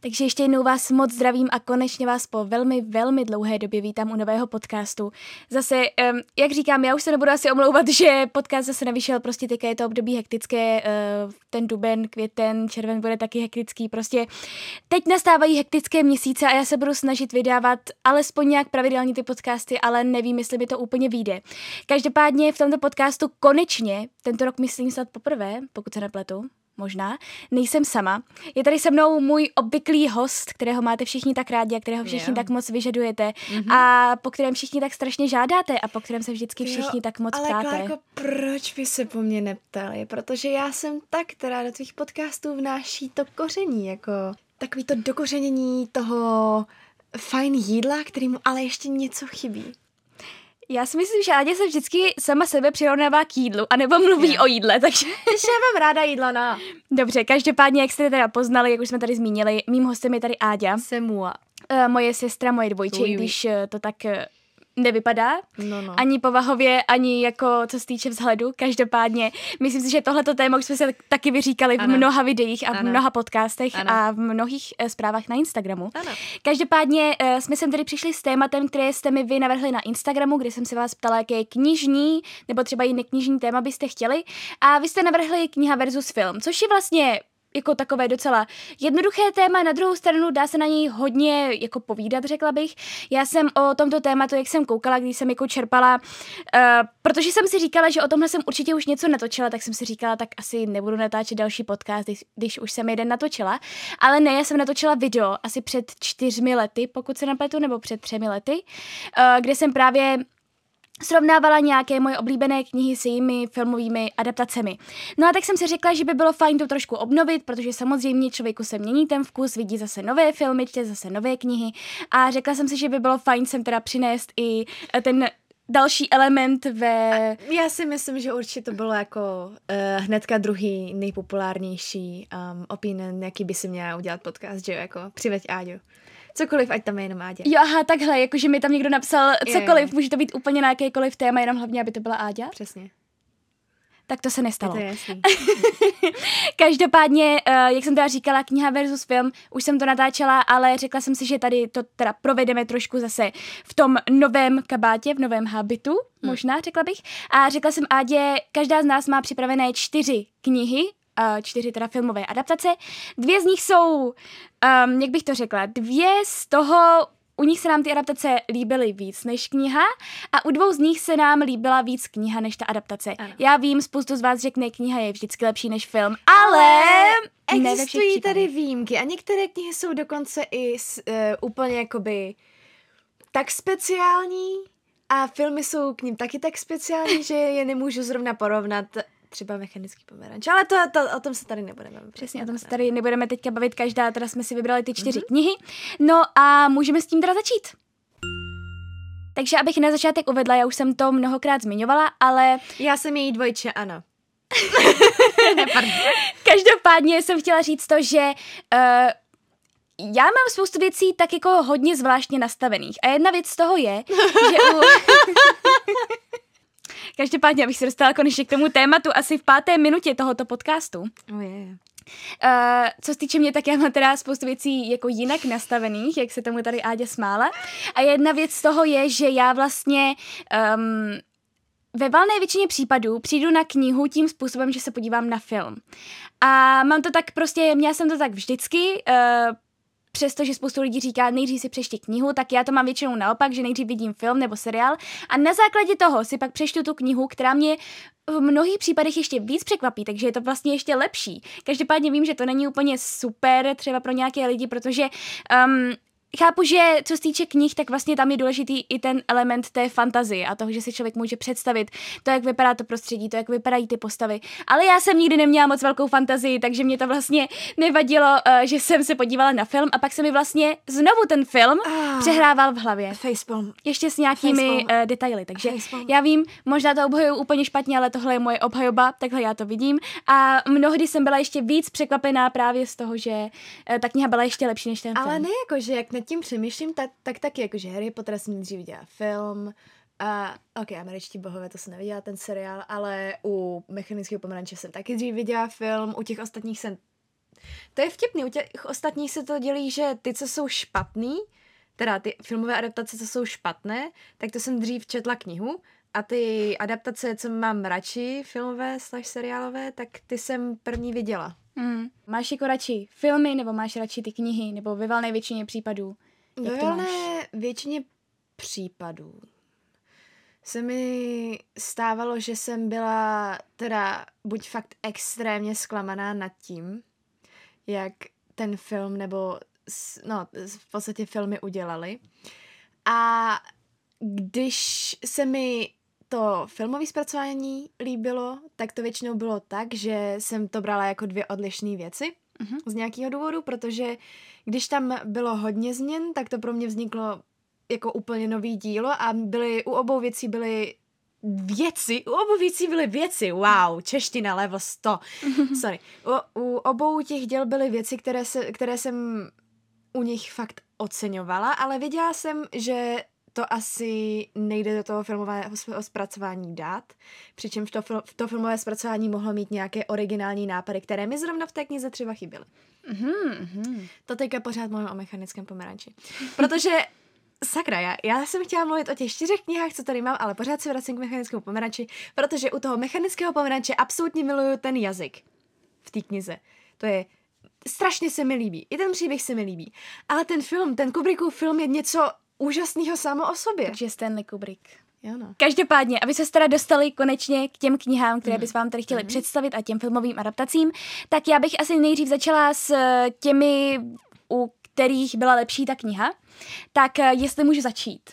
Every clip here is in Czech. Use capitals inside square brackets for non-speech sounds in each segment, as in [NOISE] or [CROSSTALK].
Takže ještě jednou vás moc zdravím a konečně vás po velmi, velmi dlouhé době vítám u nového podcastu. Zase, um, jak říkám, já už se nebudu asi omlouvat, [LAUGHS] že podcast zase nevyšel, prostě teďka je to období hektické, uh, ten duben, květen, červen bude taky hektický, prostě teď nastávají hektické měsíce a já se budu snažit vydávat alespoň nějak pravidelně ty podcasty, ale nevím, jestli by to úplně vyjde. Každopádně v tomto podcastu konečně, tento rok myslím snad poprvé, pokud se nepletu, možná, nejsem sama. Je tady se mnou můj obvyklý host, kterého máte všichni tak rádi a kterého všichni Jo. tak moc vyžadujete Mhm. a po kterém všichni tak strašně žádáte a po kterém se vždycky Jo, všichni tak moc ale ptáte. Klárko, proč by se po mně neptali? Protože já jsem ta, která do tvých podcastů vnáší to koření, jako takový to dokořenění toho fajn jídla, kterýmu ale ještě něco chybí. Já si myslím, že Ádě se vždycky sama sebe přirovnává k jídlu, anebo mluví Jo. o jídle, takže... Já mám ráda jídla, no. Dobře, každopádně, jak jste teda poznali, jak už jsme tady zmínili, mým hostem je tady Áďa, Semua. uh, moje sestra, moje dvojče, oui. když uh, to tak uh, nevypadá. No, no. Ani povahově, ani jako co se týče vzhledu. Každopádně, myslím si, že tohleto téma už jsme se taky vyříkali v Ano. mnoha videích a v Ano. mnoha podcastech Ano. a v mnohých eh, zprávách na Instagramu. Ano. Každopádně uh, jsme sem tedy přišli s tématem, které jste mi vy navrhli na Instagramu, kde jsem se vás ptala, jaké knižní nebo třeba i neknižní téma byste chtěli. A vy jste navrhli kniha versus film, což je vlastně jako takové docela jednoduché téma, na druhou stranu dá se na něj hodně jako povídat, řekla bych. Já jsem o tomto tématu, jak jsem koukala, když jsem jako čerpala, uh, protože jsem si říkala, že o tomhle jsem určitě už něco natočila, tak jsem si říkala, tak asi nebudu natáčet další podcast, když, když už jsem jeden natočila. Ale ne, já jsem natočila video asi před čtyřmi lety, pokud se napletu, nebo před třemi lety, uh, kde jsem právě srovnávala nějaké moje oblíbené knihy s jejími filmovými adaptacemi. No a tak jsem si řekla, že by bylo fajn to trošku obnovit, protože samozřejmě člověku se mění ten vkus, vidí zase nové filmy, čte zase nové knihy a řekla jsem si, že by bylo fajn sem teda přinést i eh, ten další element ve... Já si myslím, že určitě to bylo jako uh, hnedka druhý nejpopulárnější um, opinion, jaký by si měla udělat podcast, že jo, jako přiveď Áďu. Cokoliv, ať tam je jenom Áďa. Jo, aha, takhle, jakože mi tam někdo napsal cokoliv, jo. může to být úplně na jakékoliv téma, jenom hlavně, aby to byla Áďa. Přesně. Tak to se Je nestalo. to jasný. [LAUGHS] Každopádně, eh, jak jsem teda říkala, kniha versus film, už jsem to natáčela, ale řekla jsem si, že tady to teda provedeme trošku zase v tom novém kabátě, v novém habitu, možná řekla bych. A řekla jsem Ádě, každá z nás má připravené čtyři knihy, eh, čtyři teda filmové adaptace. Dvě z nich jsou, um, jak bych to řekla, dvě z toho u nich se nám ty adaptace líbily víc než kniha a u dvou z nich se nám líbila víc kniha než ta adaptace. Ano. Já vím, spoustu z vás řekne, kniha je vždycky lepší než film, ale všech Existují tady výjimky a některé knihy jsou dokonce i s, uh, úplně jakoby tak speciální a filmy jsou k ním taky tak speciální, [LAUGHS] že je nemůžu zrovna porovnat třeba mechanický pomeranč. Ale to, to, o tom se tady nebudeme bavit. Přesně, o tom se tady nebudeme teďka bavit každá, teda jsme si vybrali ty čtyři Mhm. knihy. No a můžeme s tím teda začít. Takže abych na začátek uvedla, já už jsem to mnohokrát zmiňovala, ale Já jsem její dvojče, ano. [LAUGHS] každopádně jsem chtěla říct to, že uh, já mám spoustu věcí tak jako hodně zvláštně nastavených. A jedna věc z toho je, že u... [LAUGHS] Každopádně, abych se dostala konečně k tomu tématu asi v páté minutě tohoto podcastu. Oh, je. Uh, co se týče mě, tak já mám teda spoustu věcí jako jinak nastavených, jak se tomu tady Áďa smála. A jedna věc z toho je, že já vlastně um, ve valné většině případů přijdu na knihu tím způsobem, že se podívám na film. A mám to tak prostě, měla jsem to tak vždycky, uh, přestože spoustu lidí říká, nejdřív si přečti knihu, tak já to mám většinou naopak, že nejdřív vidím film nebo seriál a na základě toho si pak přečtu tu knihu, která mě v mnohých případech ještě víc překvapí, takže je to vlastně ještě lepší. Každopádně vím, že to není úplně super třeba pro nějaké lidi, protože um, chápu, že co se týče knih, tak vlastně tam je důležitý i ten element té fantazie a toho, že si člověk může představit to, jak vypadá to prostředí, to, jak vypadají ty postavy. Ale já jsem nikdy neměla moc velkou fantazii, takže mě to vlastně nevadilo, uh, že jsem se podívala na film a pak se mi vlastně znovu ten film ah, přehrával v hlavě. Facepalm. Ještě s nějakými uh, detaily, takže Facepalm. já vím, možná to obhajuju úplně špatně, ale tohle je moje obhajoba, takhle já to vidím. A mnohdy jsem byla ještě víc překvapená právě z toho, že uh, ta kniha byla ještě lepší než ten ale film. Ale ne jako, že jak tím přemýšlím, tak, tak taky, jakože Harry Potter jsem dřív viděla film, a ok, američtí bohové, to jsem neviděla ten seriál, ale u Mechanického pomeranče jsem taky dřív viděla film, u těch ostatních jsem... To je vtipný, u těch ostatních se to dělí, že ty, co jsou špatný, teda ty filmové adaptace, co jsou špatné, tak to jsem dřív četla knihu a ty adaptace, co mám radši, filmové slash seriálové, tak ty jsem první viděla. Hmm. Máš jako radši filmy, nebo máš radši ty knihy, nebo ve valné většině případů? Jak ve valné většině případů se mi stávalo, že jsem byla teda buď fakt extrémně zklamaná nad tím, jak ten film nebo no, v podstatě filmy udělali. A když se mi to filmové zpracování líbilo, tak to většinou bylo tak, že jsem to brala jako dvě odlišné věci. Uh-huh. z nějakého důvodu, protože když tam bylo hodně změn, tak to pro mě vzniklo jako úplně nový dílo a byly, u obou věcí byly věci, u obou věcí byly věci, wow, čeština level 100, [LAUGHS] sorry, u, u obou těch děl byly věci, které, se, které jsem u nich fakt oceňovala, ale věděla jsem, že to asi nejde do toho filmového zpracování dát, přičemž to, v to filmové zpracování mohlo mít nějaké originální nápady, které mi zrovna v té knize třeba chyběly. Mm-hmm. To teďka pořád mluvím o mechanickém pomeranči. Protože Sakra, já, já jsem chtěla mluvit o těch čtyřech knihách, co tady mám, ale pořád se vracím k mechanickému pomeranči, protože u toho mechanického pomeranče absolutně miluju ten jazyk v té knize. To je strašně se mi líbí. I ten příběh se mi líbí. Ale ten film, ten Kubrickův film je něco úžasného samo o sobě. Takže Stanley Kubrick. Jo no. Každopádně, aby se teda dostali konečně k těm knihám, které mm. bys vám tady chtěli mm. představit a těm filmovým adaptacím, tak já bych asi nejdřív začala s eh, těmi, u kterých byla lepší ta kniha. Tak eh, jestli můžu začít.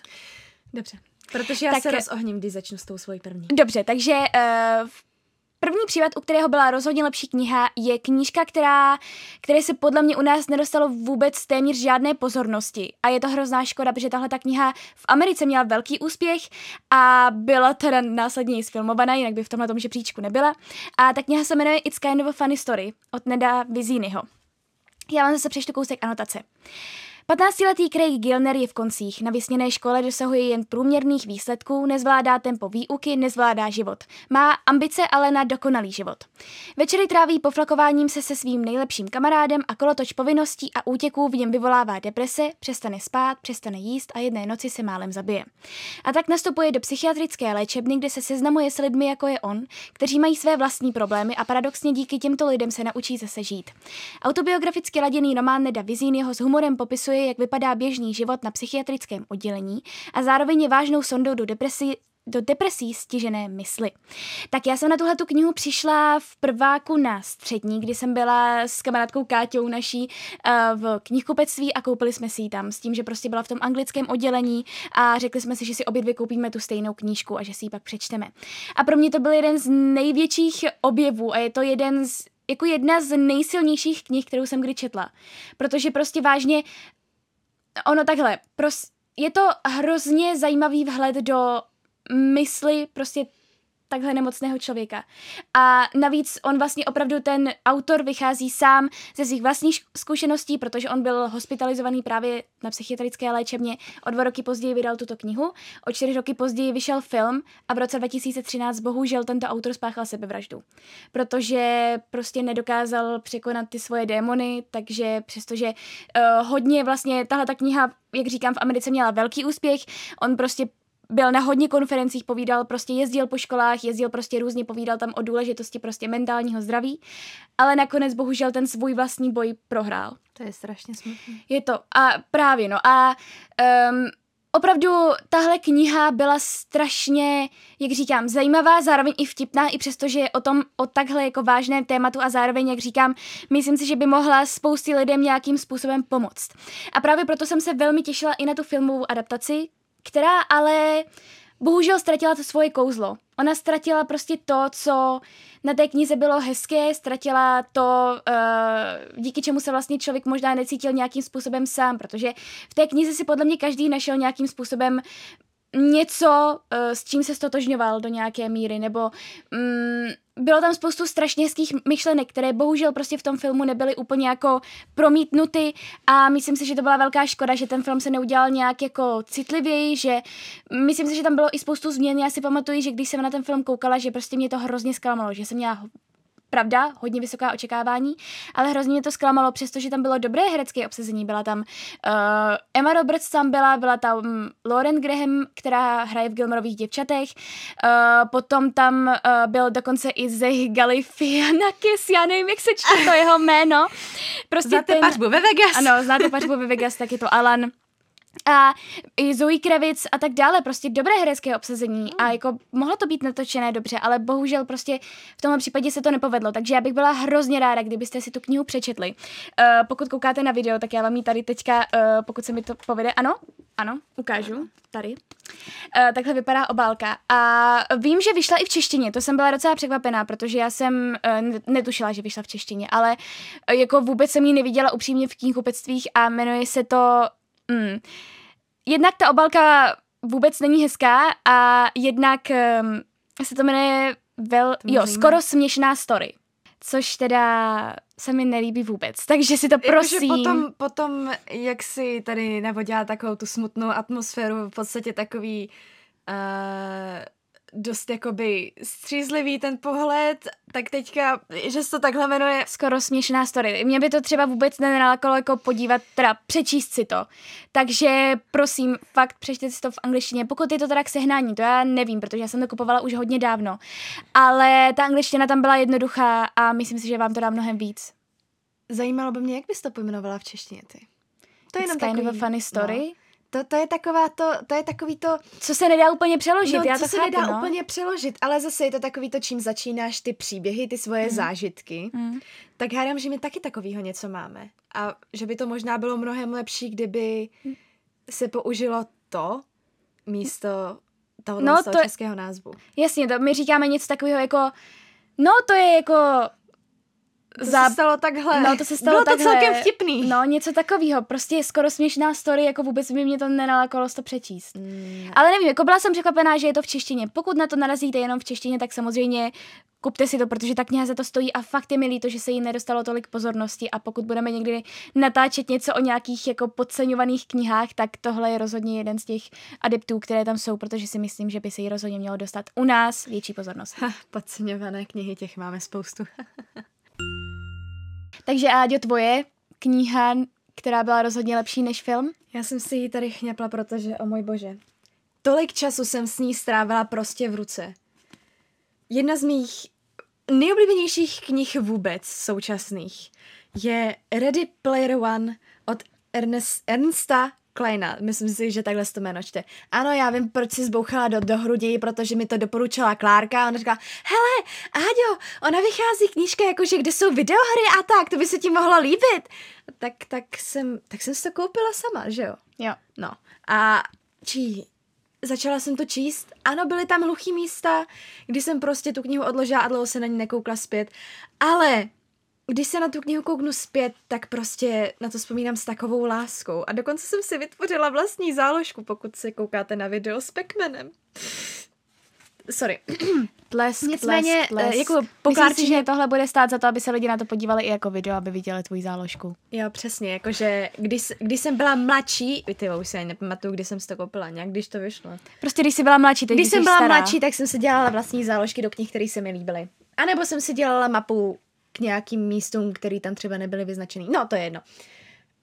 Dobře. Protože já tak, se rozohním, když začnu s tou svojí první. Dobře, takže uh, První případ, u kterého byla rozhodně lepší kniha, je knížka, která, které se podle mě u nás nedostalo vůbec téměř žádné pozornosti. A je to hrozná škoda, protože tahle ta kniha v Americe měla velký úspěch a byla teda následně i sfilmovaná, jinak by v tomhle tom žebříčku nebyla. A ta kniha se jmenuje It's Kind of a Funny Story od Neda Vizínyho. Já vám zase přečtu kousek anotace. 15-letý Craig Gilner je v koncích. Na vysněné škole dosahuje jen průměrných výsledků, nezvládá tempo výuky, nezvládá život. Má ambice ale na dokonalý život. Večery tráví poflakováním se se svým nejlepším kamarádem a kolotoč povinností a útěků v něm vyvolává deprese, přestane spát, přestane jíst a jedné noci se málem zabije. A tak nastupuje do psychiatrické léčebny, kde se seznamuje s lidmi jako je on, kteří mají své vlastní problémy a paradoxně díky těmto lidem se naučí zase žít. Autobiograficky laděný román Neda jeho s humorem popisuje popisuje, jak vypadá běžný život na psychiatrickém oddělení a zároveň je vážnou sondou do depresí do depresí stižené mysli. Tak já jsem na tuhle tu knihu přišla v prváku na střední, kdy jsem byla s kamarádkou Káťou naší uh, v knihkupectví a koupili jsme si ji tam s tím, že prostě byla v tom anglickém oddělení a řekli jsme si, že si obě dvě koupíme tu stejnou knížku a že si ji pak přečteme. A pro mě to byl jeden z největších objevů a je to jeden z jako jedna z nejsilnějších knih, kterou jsem kdy četla. Protože prostě vážně ono takhle, pros, je to hrozně zajímavý vhled do mysli prostě takhle nemocného člověka. A navíc on vlastně opravdu ten autor vychází sám ze svých vlastních zkušeností, protože on byl hospitalizovaný právě na psychiatrické léčebně. O dva roky později vydal tuto knihu, o čtyři roky později vyšel film a v roce 2013 bohužel tento autor spáchal sebevraždu. Protože prostě nedokázal překonat ty svoje démony, takže přestože uh, hodně vlastně tahle ta kniha jak říkám, v Americe měla velký úspěch. On prostě byl na hodně konferencích, povídal, prostě jezdil po školách, jezdil prostě různě, povídal tam o důležitosti prostě mentálního zdraví, ale nakonec bohužel ten svůj vlastní boj prohrál. To je strašně smutné. Je to. A právě, no. A um, opravdu tahle kniha byla strašně, jak říkám, zajímavá, zároveň i vtipná, i přesto, že je o tom, o takhle jako vážném tématu a zároveň, jak říkám, myslím si, že by mohla spoustě lidem nějakým způsobem pomoct. A právě proto jsem se velmi těšila i na tu filmovou adaptaci, která ale bohužel ztratila to svoje kouzlo. Ona ztratila prostě to, co na té knize bylo hezké, ztratila to, uh, díky čemu se vlastně člověk možná necítil nějakým způsobem sám, protože v té knize si podle mě každý našel nějakým způsobem něco, uh, s čím se stotožňoval do nějaké míry, nebo um, bylo tam spoustu strašně hezkých myšlenek, které bohužel prostě v tom filmu nebyly úplně jako promítnuty a myslím si, že to byla velká škoda, že ten film se neudělal nějak jako citlivěji, že myslím si, že tam bylo i spoustu změn. Já si pamatuju, že když jsem na ten film koukala, že prostě mě to hrozně zklamalo, že jsem měla pravda, hodně vysoká očekávání, ale hrozně mě to zklamalo, přestože tam bylo dobré herecké obsazení. Byla tam uh, Emma Roberts tam byla, byla tam Lauren Graham, která hraje v Gilmorových děvčatech, uh, potom tam uh, byl dokonce i Zeh Galifianakis, já nevím, jak se čte to jeho jméno. [LAUGHS] Prostě znáte ten, pařbu ve Vegas? Ano, znáte pařbu ve Vegas, tak je to Alan a i Zoe Kravitz a tak dále, prostě dobré herecké obsazení a jako mohlo to být natočené dobře, ale bohužel prostě v tomhle případě se to nepovedlo, takže já bych byla hrozně ráda, kdybyste si tu knihu přečetli. Uh, pokud koukáte na video, tak já vám ji tady teďka, uh, pokud se mi to povede, ano, ano, ukážu, tady. Uh, takhle vypadá obálka. A vím, že vyšla i v češtině, to jsem byla docela překvapená, protože já jsem uh, netušila, že vyšla v češtině, ale uh, jako vůbec jsem ji neviděla upřímně v knihkupectvích a jmenuje se to Mm. Jednak ta obalka vůbec není hezká a jednak um, se to jmenuje vel, jo, skoro směšná story. Což teda se mi nelíbí vůbec, [LAUGHS] takže si to prosím. Jakože potom, potom, jak si tady navodila takovou tu smutnou atmosféru, v podstatě takový uh, dost jakoby střízlivý ten pohled, tak teďka, že se to takhle jmenuje... Skoro směšná story. Mě by to třeba vůbec nenalákalo jako podívat, teda přečíst si to. Takže prosím, fakt přečtěte si to v angličtině. Pokud je to teda k sehnání, to já nevím, protože já jsem to kupovala už hodně dávno. Ale ta angličtina tam byla jednoduchá a myslím si, že vám to dá mnohem víc. Zajímalo by mě, jak bys to pojmenovala v češtině ty? To je jenom kind takový, of a funny story. No to, to je taková to, to je takový to... Co se nedá úplně přeložit, no, já co to se chápu, nedá no. úplně přeložit, ale zase je to takový to, čím začínáš ty příběhy, ty svoje mm. zážitky. Mm. Tak hádám, že my taky takového něco máme. A že by to možná bylo mnohem lepší, kdyby mm. se použilo to místo toho, no, toho to českého názvu. Jasně, to my říkáme něco takového jako no to je jako to za... se stalo takhle. No, to se stalo Bylo takhle. to celkem vtipný. No, něco takového. Prostě je skoro směšná story, jako vůbec by mě to nenalákalo to přečíst. Mm. Ale nevím, jako byla jsem překvapená, že je to v češtině. Pokud na to narazíte jenom v češtině, tak samozřejmě kupte si to, protože ta kniha za to stojí a fakt je mi líto, že se jí nedostalo tolik pozornosti a pokud budeme někdy natáčet něco o nějakých jako podceňovaných knihách, tak tohle je rozhodně jeden z těch adeptů, které tam jsou, protože si myslím, že by se jí rozhodně mělo dostat u nás větší pozornost. Ha, podceňované knihy, těch máme spoustu. [LAUGHS] Takže Áďo, tvoje kniha, která byla rozhodně lepší než film? Já jsem si ji tady chňapla, protože, o můj bože, tolik času jsem s ní strávila prostě v ruce. Jedna z mých nejoblíbenějších knih vůbec současných je Ready Player One od Ernest, Ernsta Kleina, myslím si, že takhle se to jméno čte. Ano, já vím, proč si zbouchala do, do hrudi, protože mi to doporučila Klárka a ona říká, hele, Áďo, ona vychází knížka, jakože kde jsou videohry a tak, to by se ti mohlo líbit. Tak, tak jsem, tak jsem si to koupila sama, že jo? Jo. No. A či začala jsem to číst. Ano, byly tam hluchý místa, kdy jsem prostě tu knihu odložila a dlouho se na ní nekoukla zpět. Ale když se na tu knihu kouknu zpět, tak prostě na to vzpomínám s takovou láskou. A dokonce jsem si vytvořila vlastní záložku, pokud se koukáte na video s Pac-Manem. Sorry. [CLEARS THROAT] Plesk, Nicméně, plesk, plesk. jako pokládám, že tohle bude stát za to, aby se lidi na to podívali i jako video, aby viděli tvůj záložku. Jo, přesně, jakože když, když jsem byla mladší, ty už si ani nepamatuju, kdy jsem si to koupila, nějak když to vyšlo. Prostě když jsi byla mladší, teď Když jsem byla stará. mladší, tak jsem si dělala vlastní záložky do knih, které se mi líbily. A nebo jsem si dělala mapu k nějakým místům, které tam třeba nebyly vyznačený. No, to je jedno.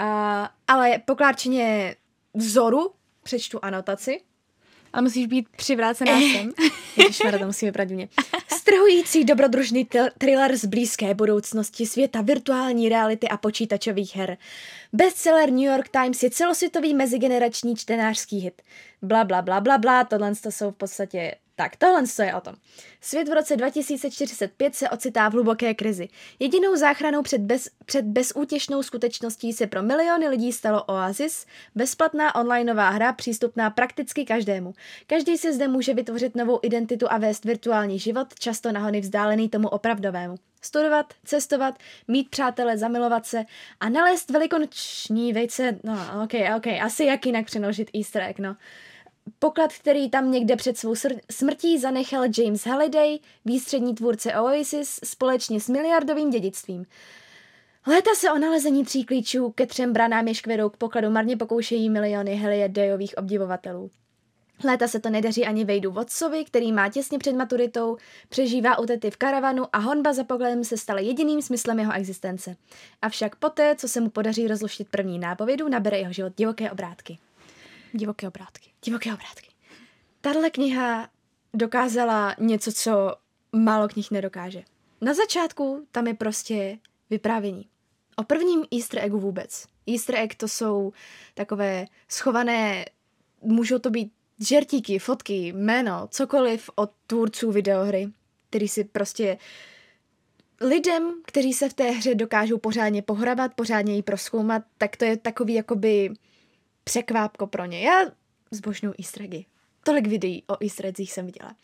Uh, ale po klárčině vzoru přečtu anotaci. Ale musíš být přivrácená sem. [LAUGHS] Ježišmarja, to musíme vybrat mě. Strhující dobrodružný thriller z blízké budoucnosti světa virtuální reality a počítačových her. Bestseller New York Times je celosvětový mezigenerační čtenářský hit. Bla, bla, bla, bla, bla, tohle to jsou v podstatě tak, tohle je o tom. Svět v roce 2045 se ocitá v hluboké krizi. Jedinou záchranou před, bez, před bezútěšnou skutečností se pro miliony lidí stalo Oasis, bezplatná onlineová hra přístupná prakticky každému. Každý si zde může vytvořit novou identitu a vést virtuální život, často nahony vzdálený tomu opravdovému. Studovat, cestovat, mít přátele, zamilovat se a nalézt velikonoční vejce, no ok, ok, asi jak jinak přenožit easter egg, no. Poklad, který tam někde před svou smrtí zanechal James Halliday, výstřední tvůrce Oasis, společně s miliardovým dědictvím. Léta se o nalezení tří klíčů ke třem branám jež vedou k pokladu marně pokoušejí miliony Hallidayových obdivovatelů. Léta se to nedaří ani Vejdu Vodcovi, který má těsně před maturitou, přežívá u tety v karavanu a honba za pokladem se stala jediným smyslem jeho existence. Avšak poté, co se mu podaří rozluštit první nápovědu, nabere jeho život divoké obrátky. Divoké obrátky. Divoké obrátky. Tahle kniha dokázala něco, co málo knih nedokáže. Na začátku tam je prostě vyprávění. O prvním easter eggu vůbec. Easter egg to jsou takové schované, můžou to být žertíky, fotky, jméno, cokoliv od tvůrců videohry, který si prostě lidem, kteří se v té hře dokážou pořádně pohrabat, pořádně ji proskoumat, tak to je takový jakoby překvápko pro ně. Já zbožňuji easter eggy. Tolik videí o easter eggích jsem viděla.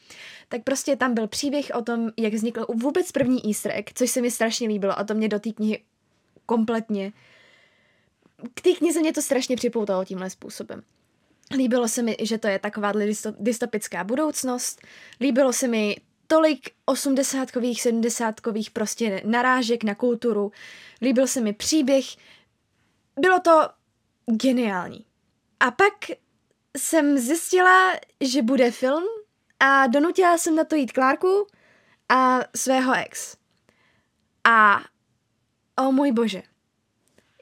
Tak prostě tam byl příběh o tom, jak vznikl vůbec první easter egg, což se mi strašně líbilo a to mě do té knihy kompletně k té knize mě to strašně připoutalo tímhle způsobem. Líbilo se mi, že to je taková dystopická budoucnost. Líbilo se mi tolik osmdesátkových, sedmdesátkových prostě narážek na kulturu. Líbil se mi příběh. Bylo to geniální. A pak jsem zjistila, že bude film a donutila jsem na to jít Klárku a svého ex. A o můj bože.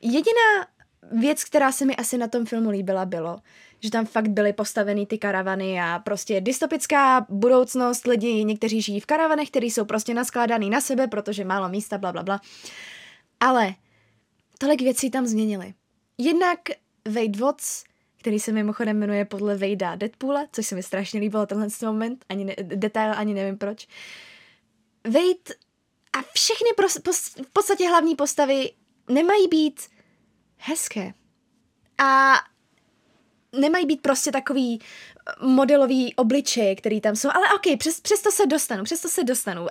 Jediná věc, která se mi asi na tom filmu líbila, bylo, že tam fakt byly postaveny ty karavany a prostě dystopická budoucnost, lidi, někteří žijí v karavanech, který jsou prostě naskládaný na sebe, protože málo místa, bla, bla, bla. Ale tolik věcí tam změnili. Jednak Wade Watts, který se mimochodem jmenuje podle Vejda Deadpoola, což se mi strašně líbilo tenhle moment, ani ne, detail, ani nevím proč. Wade a všechny pros, pos, v podstatě hlavní postavy nemají být hezké. A nemají být prostě takový eh, modelový obličeje, který tam jsou, ale ok, přes, přesto se dostanu, přesto se dostanu.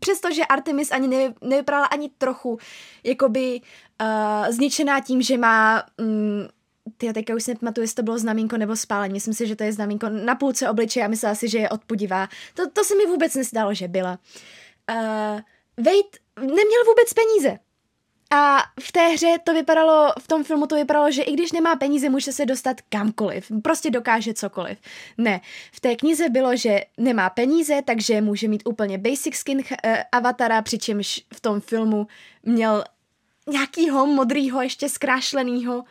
Přestože Artemis ani nevy, nevypadala ani trochu jakoby uh, zničená tím, že má um, ty teďka už si nepamatuju, jestli to bylo znamínko nebo spálení. Myslím si, že to je znamínko na půlce obličeje a myslela si, že je odpudivá. To, to se mi vůbec nestálo, že byla. Uh, Wade neměl vůbec peníze. A v té hře to vypadalo, v tom filmu to vypadalo, že i když nemá peníze, může se dostat kamkoliv. Prostě dokáže cokoliv. Ne, v té knize bylo, že nemá peníze, takže může mít úplně basic skin uh, avatara, přičemž v tom filmu měl nějakýho modrýho, ještě zkrášlenýho.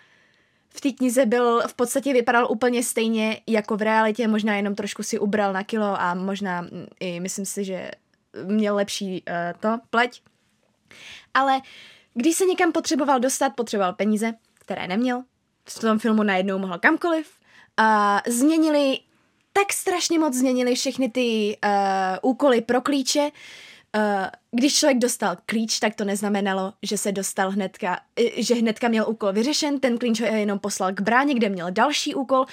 V té knize byl, v podstatě vypadal úplně stejně jako v realitě, možná jenom trošku si ubral na kilo a možná mm, i myslím si, že měl lepší uh, to, pleť. Ale uh, když se někam potřeboval dostat, potřeboval peníze, které neměl. V tom filmu najednou mohl kamkoliv. A změnili, tak strašně moc změnili všechny ty uh, úkoly pro klíče. Uh, když člověk dostal klíč, tak to neznamenalo, že se dostal hnedka, že hnedka měl úkol vyřešen, ten klíč ho jenom poslal k bráně, kde měl další úkol.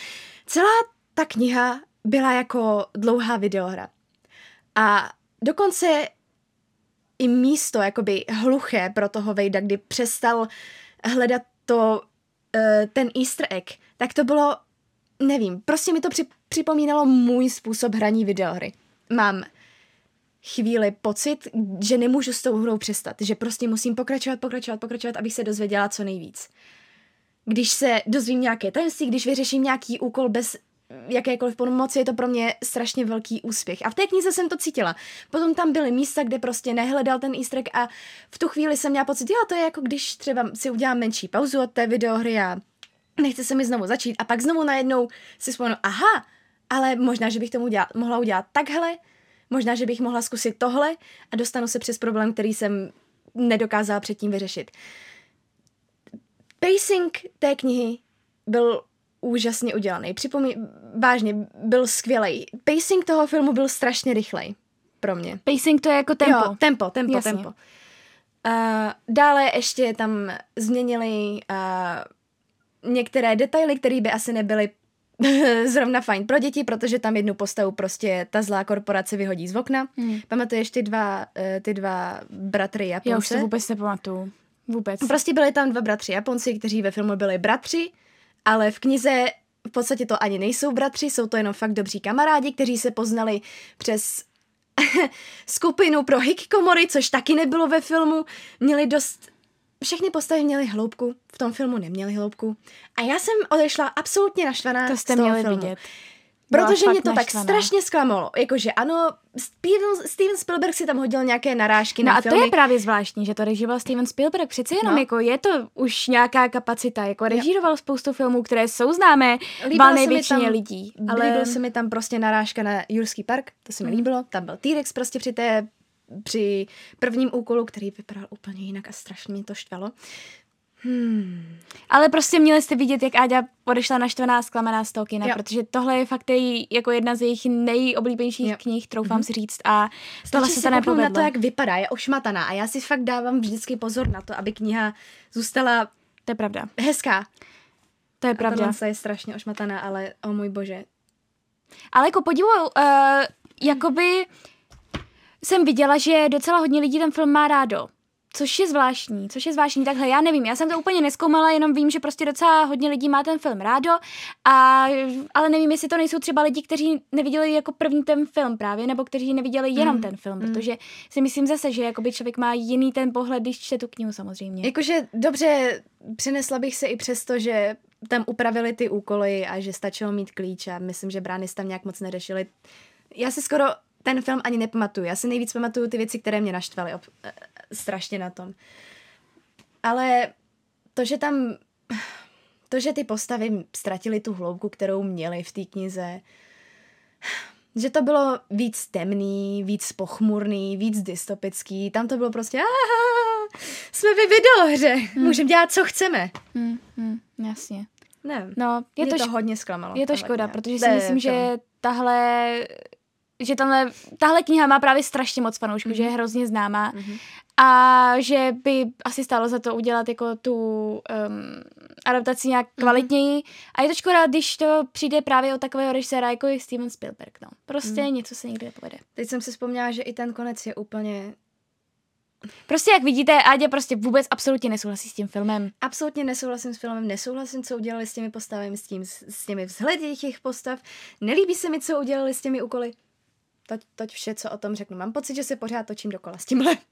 Celá ta kniha byla jako dlouhá videohra. A dokonce i místo jakoby hluché pro toho Vejda, kdy přestal hledat to, uh, ten easter egg, tak to bylo, nevím, prostě mi to při, připomínalo můj způsob hraní videohry. Mám chvíli pocit, že nemůžu s tou hrou přestat, že prostě musím pokračovat, pokračovat, pokračovat, abych se dozvěděla co nejvíc. Když se dozvím nějaké tajemství, když vyřeším nějaký úkol bez jakékoliv pomoci, je to pro mě strašně velký úspěch. A v té knize jsem to cítila. Potom tam byly místa, kde prostě nehledal ten easter egg a v tu chvíli jsem měla pocit, jo, to je jako když třeba si udělám menší pauzu od té videohry a nechce se mi znovu začít a pak znovu najednou si vzpomenu, aha, ale možná, že bych tomu mohla udělat takhle, možná, že bych mohla zkusit tohle a dostanu se přes problém, který jsem nedokázala předtím vyřešit. Pacing té knihy byl úžasně udělaný. Připomí, vážně, byl skvělý. Pacing toho filmu byl strašně rychlej pro mě. Pacing to je jako tempo. Jo, tempo, tempo, Jasně. tempo. Uh, dále ještě tam změnili uh, některé detaily, které by asi nebyly [LAUGHS] zrovna fajn pro děti, protože tam jednu postavu prostě ta zlá korporace vyhodí z okna. Hmm. Pamatuješ ty dva, uh, ty dva bratry Japonce? Já už to vůbec nepamatuju. Vůbec. Prostě byli tam dva bratři Japonci, kteří ve filmu byli bratři, ale v knize v podstatě to ani nejsou bratři, jsou to jenom fakt dobří kamarádi, kteří se poznali přes [LAUGHS] skupinu pro hikikomory, což taky nebylo ve filmu. Měli dost... Všechny postavy měly hloubku, v tom filmu neměli hloubku. A já jsem odešla absolutně naštvaná to jste z toho měli filmu. vidět. Protože mě to naštvaná. tak strašně zklamalo. Jakože ano, Steven, Steven Spielberg si tam hodil nějaké narážky No na a to filmy. je právě zvláštní, že to režíroval Steven Spielberg. Přece jenom No. jako je to už nějaká kapacita. Jako režíroval spoustu filmů, které jsou známé valné většině tam- lidí. Ale... Ale Líbil se mi tam prostě narážka na Jurský park, to se mi líbilo. Tam byl T-Rex prostě při té, při prvním úkolu, který vypadal úplně jinak a strašně mě to štvalo. Hmm. Ale prostě měli jste vidět, jak Áďa odešla naštvaná, zklamaná z toho kina, Jo. protože tohle je fakt její, jako jedna z jejich nejoblíbenějších Jo. knih, troufám si říct, a tohle Stačí se to kouknout na nepovedlo. to, jak vypadá, je ošmataná a já si fakt dávám vždycky pozor na to, aby kniha zůstala To je pravda. hezká. To je A pravda. tohle je strašně ošmataná, ale o můj bože. Ale jako podivu, uh, jakoby jsem viděla, že docela hodně lidí ten film má rádo. Což je zvláštní, což je zvláštní. Takhle, já nevím, já jsem to úplně neskoumala, jenom vím, že prostě docela hodně lidí má ten film rádo, a, ale nevím, jestli to nejsou třeba lidi, kteří neviděli jako první ten film právě, nebo kteří neviděli jenom Mm, ten film, mm. protože si myslím zase, že jakoby člověk má jiný ten pohled, když čte tu knihu samozřejmě. Jakože dobře, přinesla bych se i přesto, že tam upravili ty úkoly a že stačilo mít klíč a myslím, že brány tam nějak moc neřešily. Já si skoro ten film ani nepamatuju. Já si nejvíc pamatuju ty věci, které mě naštvaly ob- eh, strašně na tom. Ale to, že tam [SIGHS] to, že ty postavy ztratily tu hloubku, kterou měly v té knize, [SIGHS] že to bylo víc temný, víc pochmurný, víc dystopický, tam to bylo prostě "Aha, jsme ve videohře, hmm. můžeme dělat, co chceme. Hmm, hmm, jasně. Ne, No, je to, to, hodně zklamalo. je to škoda, kniha. protože si myslím, že tahle že tahle, tahle kniha má právě strašně moc fanoušků, mm-hmm. že je hrozně známá Mhm. a že by asi stálo za to udělat jako tu um, adaptaci nějak kvalitněji. A je to škoda, když to přijde právě od takového režiséra, jako je Steven Spielberg. No. Prostě Mhm. něco se nikdy nepovede. Teď jsem si vzpomněla, že i ten konec je úplně... Prostě jak vidíte, Ádě prostě vůbec absolutně nesouhlasí s tím filmem. Absolutně nesouhlasím s filmem, nesouhlasím, co udělali s těmi postavami, s, tím, s těmi vzhledy těch postav. Nelíbí se mi, co udělali s těmi úkoly. Toť, toť vše, co o tom řeknu. Mám pocit, že se pořád točím dokola s tímhle. [LAUGHS]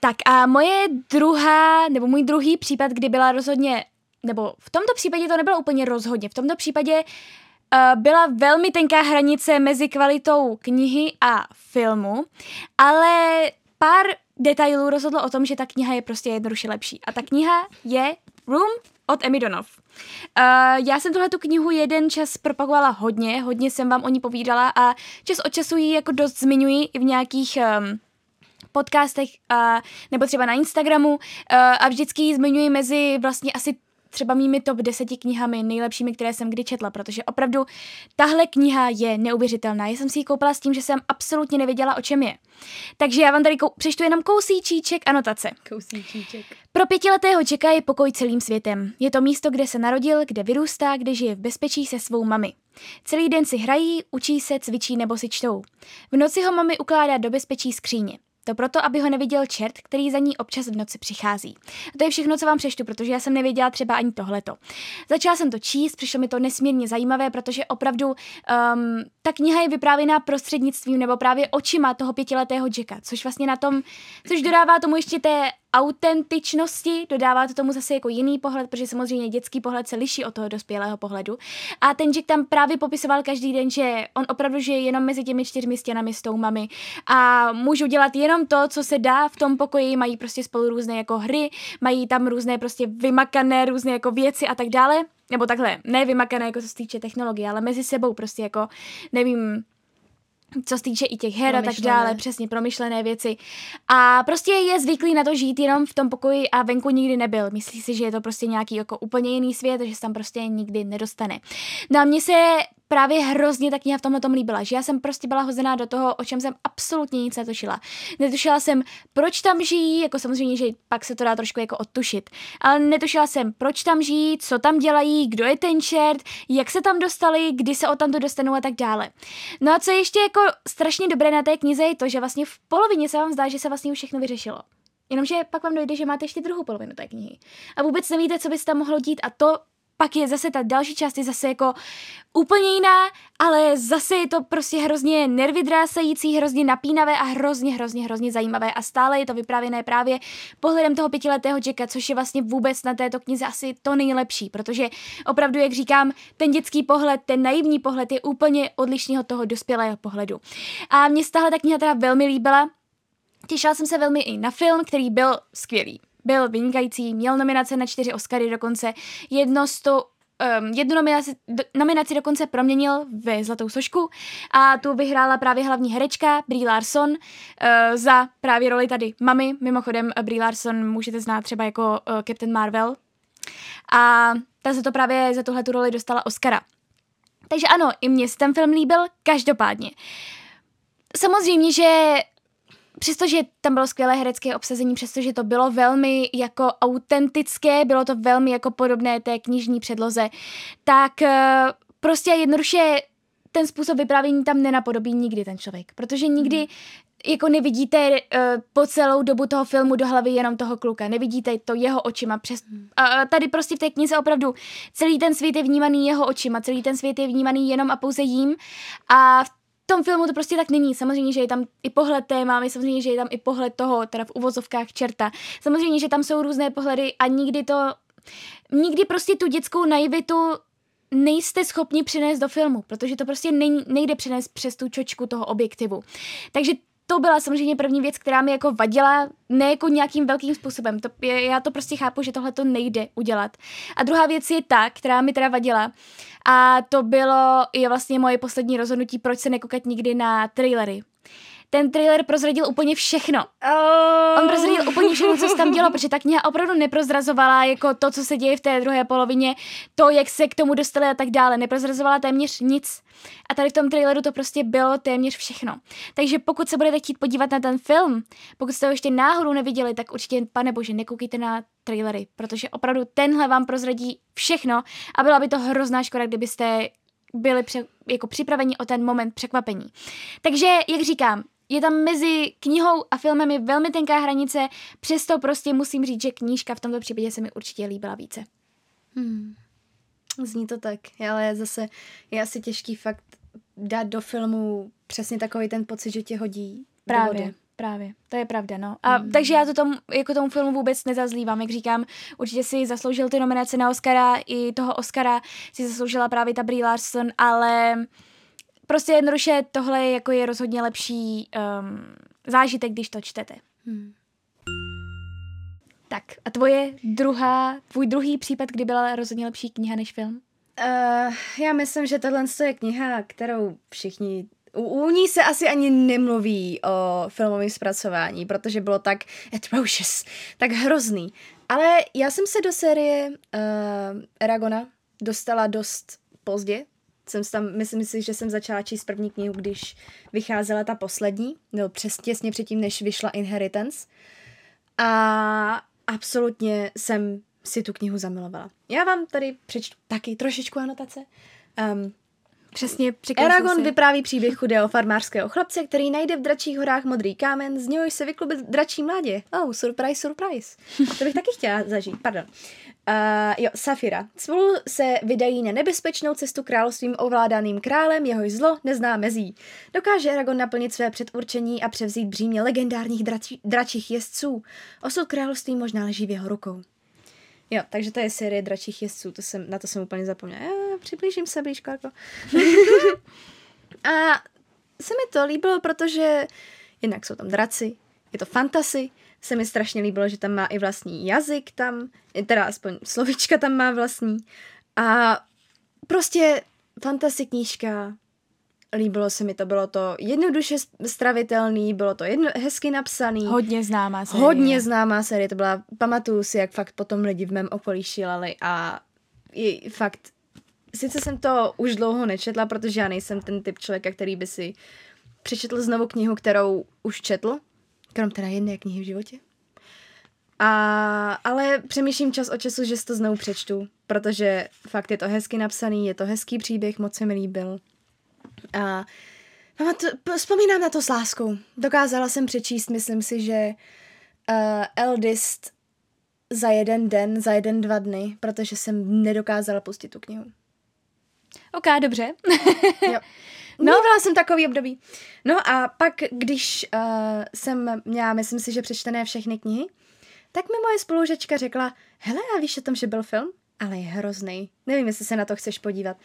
Tak a moje druhá, nebo můj druhý případ, kdy byla rozhodně, nebo v tomto případě to nebylo úplně rozhodně, v tomto případě uh, byla velmi tenká hranice mezi kvalitou knihy a filmu, ale pár detailů rozhodlo o tom, že ta kniha je prostě jednoduše lepší. A ta kniha je Room od Emmy Donov. Uh, já jsem tuhle tu knihu jeden čas propagovala hodně, hodně jsem vám o ní povídala a čas od času ji jako dost zmiňuji i v nějakých um, podcastech a, nebo třeba na Instagramu a, a vždycky ji zmiňuji mezi vlastně asi třeba mými top deseti knihami nejlepšími, které jsem kdy četla, protože opravdu tahle kniha je neuvěřitelná. Já jsem si ji koupila s tím, že jsem absolutně nevěděla, o čem je. Takže já vám tady kou- přečtu jenom kousíčíček anotace. Kousíčíček. Pro pětiletého Jacka je pokoj celým světem. Je to místo, kde se narodil, kde vyrůstá, kde žije v bezpečí se svou mami. Celý den si hrají, učí se, cvičí nebo si čtou. V noci ho mami ukládá do bezpečí skříně. To proto, aby ho neviděl čert, který za ní občas v noci přichází. A to je všechno, co vám přečtu, protože já jsem nevěděla třeba ani tohleto. Začala jsem to číst, přišlo mi to nesmírně zajímavé, protože opravdu um, ta kniha je vyprávěná prostřednictvím nebo právě očima toho pětiletého Jacka, což vlastně na tom, což dodává tomu ještě té autentičnosti, dodává to tomu zase jako jiný pohled, protože samozřejmě dětský pohled se liší od toho dospělého pohledu. A ten Jack tam právě popisoval každý den, že on opravdu žije jenom mezi těmi čtyřmi stěnami s tou mami a můžou dělat jenom to, co se dá v tom pokoji, mají prostě spolu různé jako hry, mají tam různé prostě vymakané různé jako věci a tak dále. nebo takhle, ne vymakané jako co se týče technologie, ale mezi sebou prostě jako, nevím, co se týče i těch her a tak dále, přesně promyšlené věci. A prostě je zvyklý na to žít jenom v tom pokoji a venku nikdy nebyl. Myslí si, že je to prostě nějaký jako úplně jiný svět, že se tam prostě nikdy nedostane. No a mně se právě hrozně ta kniha v tomhle tom líbila, že já jsem prostě byla hozená do toho, o čem jsem absolutně nic netušila. Netušila jsem, proč tam žijí, jako samozřejmě, že pak se to dá trošku jako odtušit, ale netušila jsem, proč tam žijí, co tam dělají, kdo je ten čert, jak se tam dostali, kdy se o tamto dostanou a tak dále. No a co je ještě jako strašně dobré na té knize je to, že vlastně v polovině se vám zdá, že se vlastně už všechno vyřešilo. Jenomže pak vám dojde, že máte ještě druhou polovinu té knihy. A vůbec nevíte, co by se tam mohlo dít a to pak je zase ta další část je zase jako úplně jiná, ale zase je to prostě hrozně nervydrásající, hrozně napínavé a hrozně, hrozně, hrozně zajímavé. A stále je to vyprávěné právě pohledem toho pětiletého Jacka, což je vlastně vůbec na této knize asi to nejlepší, protože opravdu, jak říkám, ten dětský pohled, ten naivní pohled je úplně odlišný od toho dospělého pohledu. A mě stále ta kniha teda velmi líbila, Těšila jsem se velmi i na film, který byl skvělý vynikající, měl nominace na čtyři Oscary dokonce, jedno z to, um, jednu nominaci, do, nominaci dokonce proměnil ve Zlatou sošku a tu vyhrála právě hlavní herečka Brie Larson uh, za právě roli tady mami. Mimochodem Brie Larson můžete znát třeba jako uh, Captain Marvel. A ta se to právě za tuhle tu roli dostala Oscara. Takže ano, i mně se ten film líbil, každopádně. Samozřejmě, že přestože tam bylo skvělé herecké obsazení, přestože to bylo velmi jako autentické, bylo to velmi jako podobné té knižní předloze, tak eh, prostě jednoduše ten způsob vyprávění tam nenapodobí nikdy ten člověk, protože nikdy hmm jako nevidíte uh, po celou dobu toho filmu do hlavy jenom toho kluka, nevidíte to jeho očima. Přes, uh, tady prostě v té knize opravdu celý ten svět je vnímaný jeho očima, celý ten svět je vnímaný jenom a pouze jím. A v tom filmu to prostě tak není. Samozřejmě, že je tam i pohled té mámy, samozřejmě, že je tam i pohled toho, teda v uvozovkách čerta. Samozřejmě, že tam jsou různé pohledy a nikdy to, nikdy prostě tu dětskou naivitu nejste schopni přinést do filmu, protože to prostě nejde přinést přes tu čočku toho objektivu. Takže to byla samozřejmě první věc, která mi jako vadila, ne jako nějakým velkým způsobem. To, já to prostě chápu, že tohle to nejde udělat. A druhá věc je ta, která mi teda vadila, a to bylo i vlastně moje poslední rozhodnutí, proč se nekoukat nikdy na trailery ten trailer prozradil úplně všechno. Oh. On prozradil úplně všechno, co se tam dělo, [LAUGHS] protože ta kniha opravdu neprozrazovala jako to, co se děje v té druhé polovině, to, jak se k tomu dostali a tak dále. Neprozrazovala téměř nic. A tady v tom traileru to prostě bylo téměř všechno. Takže pokud se budete chtít podívat na ten film, pokud jste ho ještě náhodou neviděli, tak určitě, pane bože, nekoukejte na trailery, protože opravdu tenhle vám prozradí všechno a byla by to hrozná škoda, kdybyste byli pře- jako připraveni o ten moment překvapení. Takže, jak říkám, je tam mezi knihou a filmem je velmi tenká hranice, přesto prostě musím říct, že knížka v tomto případě se mi určitě líbila více. Hmm. Zní to tak, ale zase je asi těžký fakt dát do filmu přesně takový ten pocit, že tě hodí Právě. Právě, to je pravda, no. A mm. takže já to tomu, jako tomu filmu vůbec nezazlívám, jak říkám, určitě si zasloužil ty nominace na Oscara, i toho Oscara si zasloužila právě ta Brie Larson, ale prostě jednoduše tohle jako je rozhodně lepší um, zážitek, když to čtete. Hmm. Tak a tvoje druhá, tvůj druhý případ, kdy byla rozhodně lepší kniha než film? Uh, já myslím, že tohle je kniha, kterou všichni u, u ní se asi ani nemluví o filmovém zpracování, protože bylo tak atrocious, tak hrozný. Ale já jsem se do série uh, Eragona dostala dost pozdě, jsem tam, myslím si, že jsem začala číst první knihu, když vycházela ta poslední, no přes těsně předtím, než vyšla Inheritance. A absolutně jsem si tu knihu zamilovala. Já vám tady přečtu taky trošičku anotace. Um, Přesně, Eragon si. vypráví příběh chudého farmářského chlapce, který najde v dračích horách modrý kámen, z něhož se vyklubil dračí mládě. Oh, surprise, surprise. To bych taky chtěla zažít, pardon. Uh, jo, Safira. Spolu se vydají na nebezpečnou cestu královstvím ovládaným králem, jehož zlo nezná mezí. Dokáže Eragon naplnit své předurčení a převzít břímě legendárních drači, dračích jezdců. Osud království možná leží v jeho rukou. Jo, takže to je série dračích jezdců, to jsem, na to jsem úplně zapomněla. Já, přiblížím se blížko jako. [LAUGHS] a se mi to líbilo, protože jednak jsou tam draci, je to fantasy, se mi strašně líbilo, že tam má i vlastní jazyk tam, teda aspoň slovička tam má vlastní. A prostě fantasy knížka, líbilo se mi to, bylo to jednoduše stravitelný, bylo to jedno, hezky napsaný. Hodně známá série. Hodně známá série, to byla, pamatuju si, jak fakt potom lidi v mém okolí šíleli a je, fakt, sice jsem to už dlouho nečetla, protože já nejsem ten typ člověka, který by si přečetl znovu knihu, kterou už četl, krom teda jedné knihy v životě. A, ale přemýšlím čas od času, že si to znovu přečtu, protože fakt je to hezky napsaný, je to hezký příběh, moc se mi líbil. A pamatu, vzpomínám na to s láskou. Dokázala jsem přečíst, myslím si, že uh, Eldest za jeden den, za jeden, dva dny, protože jsem nedokázala pustit tu knihu. Ok, dobře. [LAUGHS] jo. No, Mývala jsem takový období. No a pak, když uh, jsem měla, myslím si, že přečtené všechny knihy, tak mi moje spolužečka řekla, hele, a víš o tom, že byl film? Ale je hrozný. Nevím, jestli se na to chceš podívat.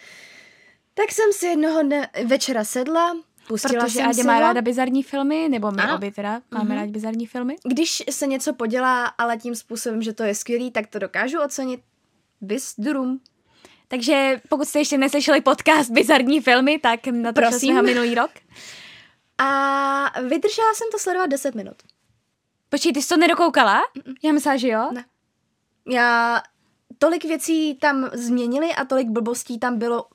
Tak jsem si jednoho dne večera sedla, Pustila Protože jsem Adě má ráda bizarní filmy, nebo my ano. obě teda máme mm-hmm. rádi bizarní filmy. Když se něco podělá, ale tím způsobem, že to je skvělý, tak to dokážu ocenit. Bis durum. Takže pokud jste ještě neslyšeli podcast Bizarní filmy, tak na to jsme ho minulý rok. A vydržela jsem to sledovat 10 minut. Počkej, ty jsi to nedokoukala? Mm-mm. Já myslím, že jo. Ne. Já tolik věcí tam změnili a tolik blbostí tam bylo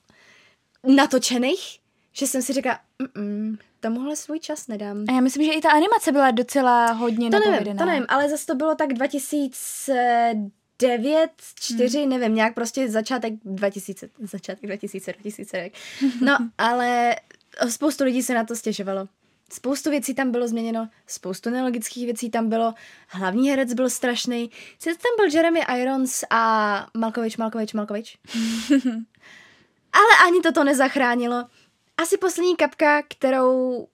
natočených, že jsem si řekla, mm tomuhle svůj čas nedám. A já myslím, že i ta animace byla docela hodně to nevím, to nevím, ale zase to bylo tak 2009, 4, hmm. nevím, nějak prostě začátek 2000, začátek 2000, 2000, No, [LAUGHS] ale spoustu lidí se na to stěžovalo. Spoustu věcí tam bylo změněno, spoustu nelogických věcí tam bylo, hlavní herec byl strašný, sice tam byl Jeremy Irons a Malkovič, Malkovič, Malkovič. [LAUGHS] Ale ani toto nezachránilo. Asi poslední kapka, kterou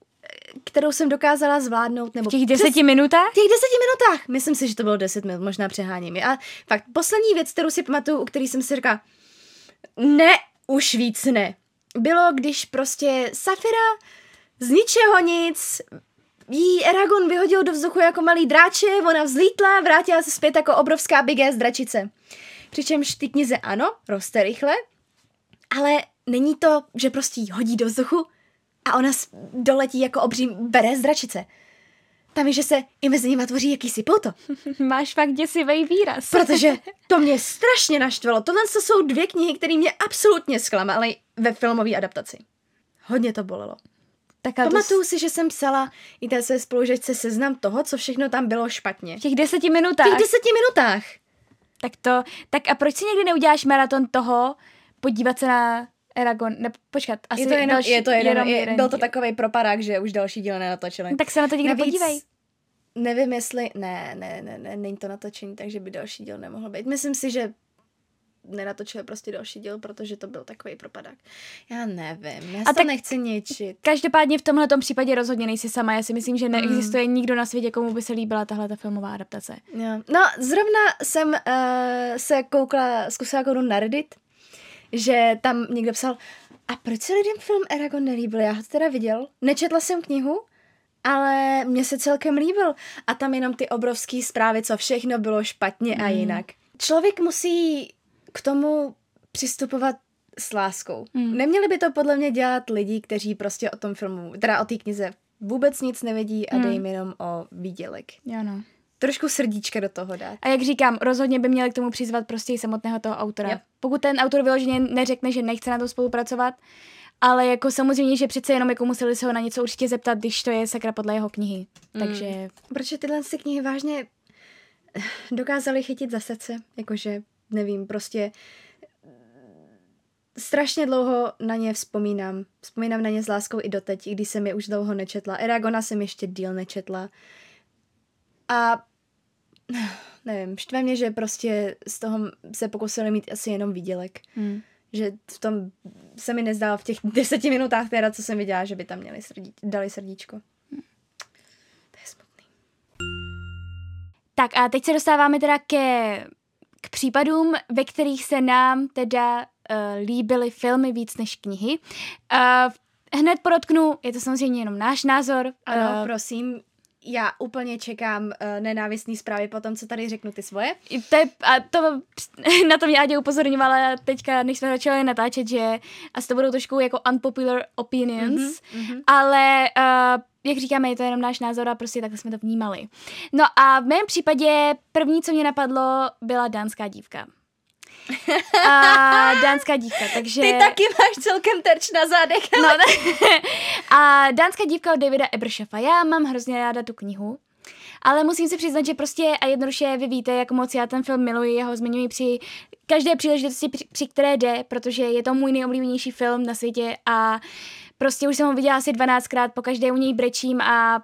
kterou jsem dokázala zvládnout. Nebo v těch deseti přes, minutách? V těch deseti minutách. Myslím si, že to bylo deset minut, možná přeháním. A fakt poslední věc, kterou si pamatuju, u který jsem si říkala, ne, už víc ne. Bylo, když prostě Safira z ničeho nic jí Eragon vyhodil do vzduchu jako malý dráče, ona vzlítla, vrátila se zpět jako obrovská big ass dračice. Přičemž ty knize ano, roste rychle, ale není to, že prostě jí hodí do vzduchu a ona doletí jako obří bere z dračice. Tam je, že se i mezi nimi tvoří jakýsi pouto. [LAUGHS] Máš fakt děsivý výraz. Protože [LAUGHS] to mě strašně naštvalo. Tohle jsou dvě knihy, které mě absolutně zklamaly ve filmové adaptaci. Hodně to bolelo. Tak Pamatuju to... si, že jsem psala i té své spolužečce seznam toho, co všechno tam bylo špatně. V těch deseti minutách. V těch deseti minutách. Tak to, tak a proč si někdy neuděláš maraton toho, podívat se na Eragon, ne, počkat, asi je to jenom, další, je to jenom, jenom je, jeden byl to takový propadák, že už další díl nenatočili. Tak se na to Navíc, podívej. Nevím, jestli, ne, ne, ne, ne, není to natočení, takže by další díl nemohl být. Myslím si, že nenatočili prostě další díl, protože to byl takový propadák. Já nevím, já a to tak nechci ničit. Každopádně v tomhle případě rozhodně nejsi sama. Já si myslím, že neexistuje mm. nikdo na světě, komu by se líbila tahle ta filmová adaptace. Jo. No, zrovna jsem uh, se koukla, zkusila kouknout na Reddit, že tam někdo psal, a proč se lidem film Eragon nelíbil? Já ho teda viděl, nečetla jsem knihu, ale mně se celkem líbil. A tam jenom ty obrovské zprávy, co všechno bylo špatně mm. a jinak. Člověk musí k tomu přistupovat s láskou. Mm. Neměli by to podle mě dělat lidi, kteří prostě o tom filmu, teda o té knize vůbec nic nevědí a mm. dej jim jenom o výdělek. Ano. Trošku srdíčka do toho dát. A jak říkám, rozhodně by měli k tomu přizvat prostě i samotného toho autora. Yep. Pokud ten autor vyloženě neřekne, že nechce na to spolupracovat, ale jako samozřejmě, že přece jenom jako museli se ho na něco určitě zeptat, když to je sakra podle jeho knihy. Mm. Takže... Protože tyhle si knihy vážně dokázali chytit za srdce, jakože nevím, prostě strašně dlouho na ně vzpomínám. Vzpomínám na ně s láskou i doteď, i když jsem je už dlouho nečetla. Eragona jsem ještě díl nečetla. A [SIGHS] nevím, štve mě, že prostě z toho se pokusili mít asi jenom výdělek. Hmm. Že v tom se mi nezdálo v těch [LAUGHS] deseti minutách teda, co jsem viděla, že by tam měli srdí, dali srdíčko. Hmm. To je smutný. Tak a teď se dostáváme teda ke k případům, ve kterých se nám teda uh, líbily filmy víc než knihy. Uh, hned podotknu, je to samozřejmě jenom náš názor. Ano, uh, prosím, já úplně čekám uh, nenávistný zprávy po tom, co tady řeknu ty svoje. To je, a to, [LAUGHS] na to mě Ádě upozorňovala teďka, než jsme začali natáčet, že asi to budou trošku jako unpopular opinions, mm-hmm, ale uh, jak říkáme, je to jenom náš názor a prostě takhle jsme to vnímali. No a v mém případě první, co mě napadlo, byla dánská dívka. A dánská dívka, takže... Ty taky máš celkem terč na zádech. No, [LAUGHS] a dánská dívka od Davida Eberšefa. Já mám hrozně ráda tu knihu. Ale musím si přiznat, že prostě a jednoduše vy víte, jak moc já ten film miluji, já ho zmiňuji při každé příležitosti, při, při které jde, protože je to můj nejoblíbenější film na světě a prostě už jsem ho viděla asi 12krát, po každé u něj brečím a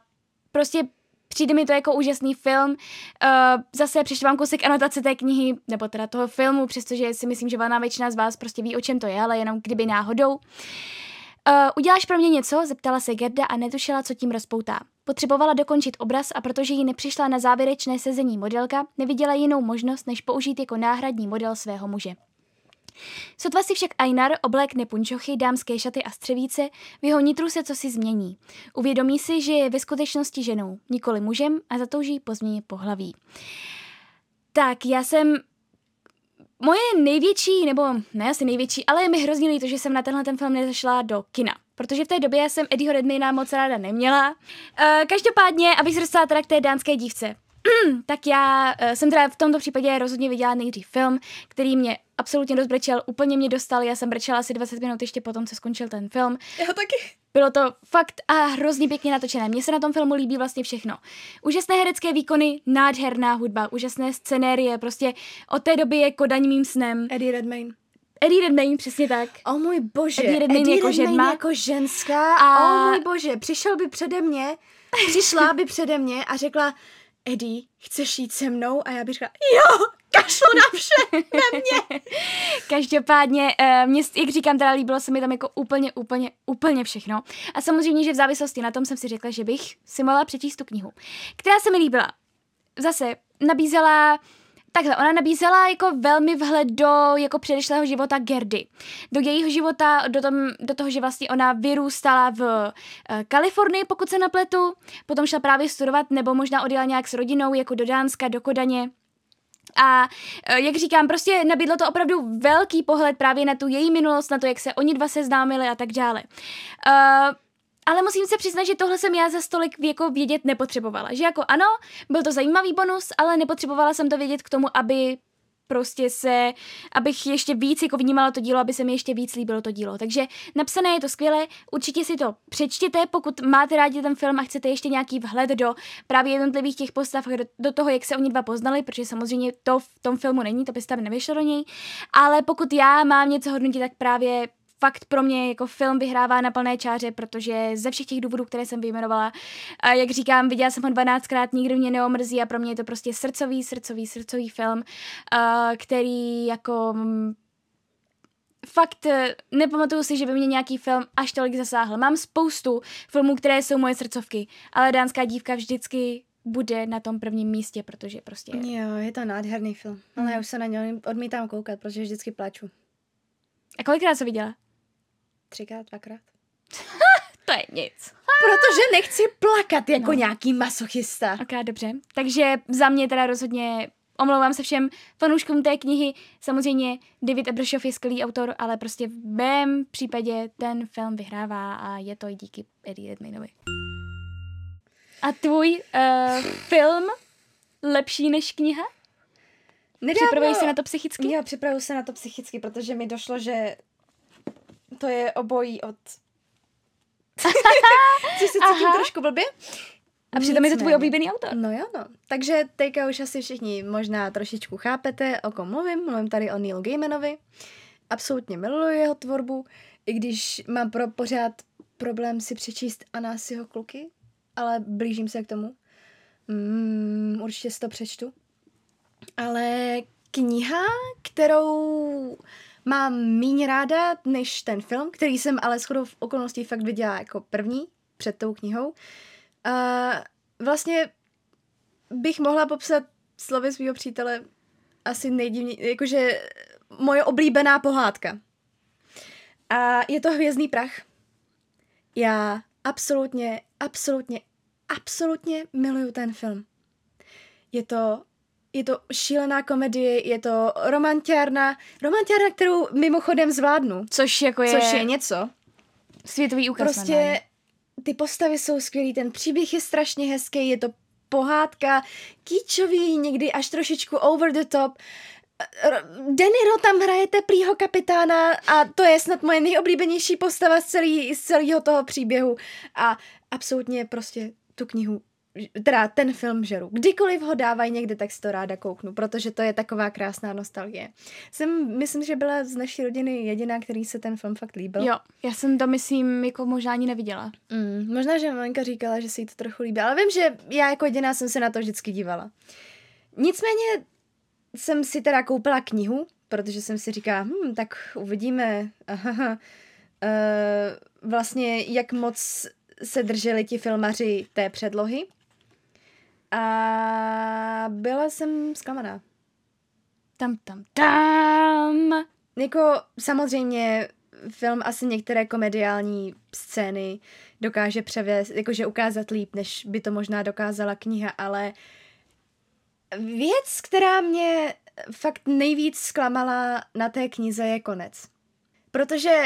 prostě přijde mi to jako úžasný film. Uh, zase vám kousek anotace té knihy, nebo teda toho filmu, přestože si myslím, že valná většina z vás prostě ví, o čem to je, ale jenom kdyby náhodou. Uh, uděláš pro mě něco? Zeptala se Gerda a netušila, co tím rozpoutá. Potřebovala dokončit obraz a protože jí nepřišla na závěrečné sezení modelka, neviděla jinou možnost, než použít jako náhradní model svého muže. Sotva si však Einar oblékne punčochy, dámské šaty a střevíce, v jeho nitru se co si změní. Uvědomí si, že je ve skutečnosti ženou, nikoli mužem a zatouží po změně pohlaví. Tak, já jsem moje největší, nebo ne asi největší, ale je mi hrozně líto, že jsem na tenhle ten film nezašla do kina. Protože v té době jsem Eddieho Redmayna moc ráda neměla. Uh, každopádně, abych se dostala teda k té dánské dívce. [CLEARS THROAT] tak já uh, jsem teda v tomto případě rozhodně viděla nejdřív film, který mě absolutně rozbrečel, úplně mě dostal, já jsem brečela asi 20 minut ještě potom, co skončil ten film. Já taky. Bylo to fakt a hrozně pěkně natočené. Mně se na tom filmu líbí vlastně všechno. Úžasné herecké výkony, nádherná hudba, úžasné scenérie, prostě od té doby je Kodaň mým snem. Eddie Redmayne. Eddie Redmayne, přesně tak. O oh, můj bože. Eddie Redmayne, Eddie jako, Redmayne žena. jako ženská. A... O oh, můj bože, přišel by přede mě, přišla by přede mě a řekla, Eddie, chceš jít se mnou? A já bych řekla, jo, kašlu na vše, na mě. [LAUGHS] Každopádně, uh, mě, jak říkám, teda líbilo se mi tam jako úplně, úplně, úplně všechno. A samozřejmě, že v závislosti na tom jsem si řekla, že bych si mohla přečíst tu knihu, která se mi líbila. Zase nabízela Takhle, ona nabízela jako velmi vhled do jako předešlého života Gerdy. Do jejího života, do, tom, do toho, že vlastně ona vyrůstala v uh, Kalifornii, pokud se napletu, potom šla právě studovat, nebo možná odjela nějak s rodinou, jako do Dánska, do Kodaně. A eh, jak říkám, prostě nabídlo to opravdu velký pohled právě na tu její minulost, na to, jak se oni dva seznámili a tak dále. Uh, ale musím se přiznat, že tohle jsem já za stolik jako vědět nepotřebovala. Že jako ano, byl to zajímavý bonus, ale nepotřebovala jsem to vědět k tomu, aby prostě se, abych ještě víc jako vnímala to dílo, aby se mi ještě víc líbilo to dílo. Takže napsané je to skvělé, určitě si to přečtěte, pokud máte rádi ten film a chcete ještě nějaký vhled do právě jednotlivých těch postav, do, do toho, jak se oni dva poznali, protože samozřejmě to v tom filmu není, to byste tam nevyšlo do něj, ale pokud já mám něco hodnotit, tak právě fakt pro mě jako film vyhrává na plné čáře, protože ze všech těch důvodů, které jsem vyjmenovala, a jak říkám, viděla jsem ho 12krát, nikdy mě neomrzí a pro mě je to prostě srdcový, srdcový, srdcový film, který jako mm, fakt eh, nepamatuju si, že by mě nějaký film až tolik zasáhl. Mám spoustu filmů, které jsou moje srdcovky, ale Dánská dívka vždycky bude na tom prvním místě, protože prostě... Jo, je to nádherný film, ale já už se na něj odmítám koukat, protože vždycky plaču. A kolikrát jsi viděla? Třikrát, dvakrát. [LAUGHS] to je nic. Protože nechci plakat jako no. nějaký masochista. Ok, dobře. Takže za mě teda rozhodně omlouvám se všem fanouškům té knihy. Samozřejmě David Ebershoff je skvělý autor, ale prostě v mém případě ten film vyhrává a je to i díky Eddie Redmaynovi. A tvůj uh, film lepší než kniha? Nedávno... Připravuješ se na to psychicky? Jo, připravuju se na to psychicky, protože mi došlo, že to je obojí od... [LAUGHS] Což se cítím trošku blbě. A přitom je to tvůj oblíbený autor. No jo, no. Takže teďka už asi všichni možná trošičku chápete, o kom mluvím. Mluvím tady o Neil Gaimanovi. Absolutně miluji jeho tvorbu, i když mám pro pořád problém si přečíst Anasiho kluky, ale blížím se k tomu. Mm, určitě si to přečtu. Ale kniha, kterou mám méně ráda než ten film, který jsem ale shodou v okolností fakt viděla jako první před tou knihou. A vlastně bych mohla popsat slovy svého přítele asi nejdivněji, jakože moje oblíbená pohádka. A je to Hvězdný prach. Já absolutně, absolutně absolutně miluju ten film. Je to, je to šílená komedie, je to romantiárna, romantiárna, kterou mimochodem zvládnu. Což jako je... Což je něco. Světový úkaz. Prostě ty postavy jsou skvělý, ten příběh je strašně hezký, je to pohádka, kýčový, někdy až trošičku over the top. Deniro tam hraje teplýho kapitána a to je snad moje nejoblíbenější postava z, celý, z celého toho příběhu. A absolutně prostě tu knihu teda ten film žeru. Kdykoliv ho dávají někde, tak si to ráda kouknu, protože to je taková krásná nostalgie. Jsem, myslím, že byla z naší rodiny jediná, který se ten film fakt líbil. Jo, já jsem to, myslím, jako možná ani neviděla. Mm, možná, že maminka říkala, že si jí to trochu líbí, ale vím, že já jako jediná jsem se na to vždycky dívala. Nicméně jsem si teda koupila knihu, protože jsem si říkala, hm, tak uvidíme uh, [LAUGHS] vlastně, jak moc se drželi ti filmaři té předlohy. A byla jsem zklamaná. Tam, tam, tam. Jako samozřejmě film asi některé komediální scény dokáže převést, jakože ukázat líp, než by to možná dokázala kniha, ale věc, která mě fakt nejvíc zklamala na té knize je konec. Protože,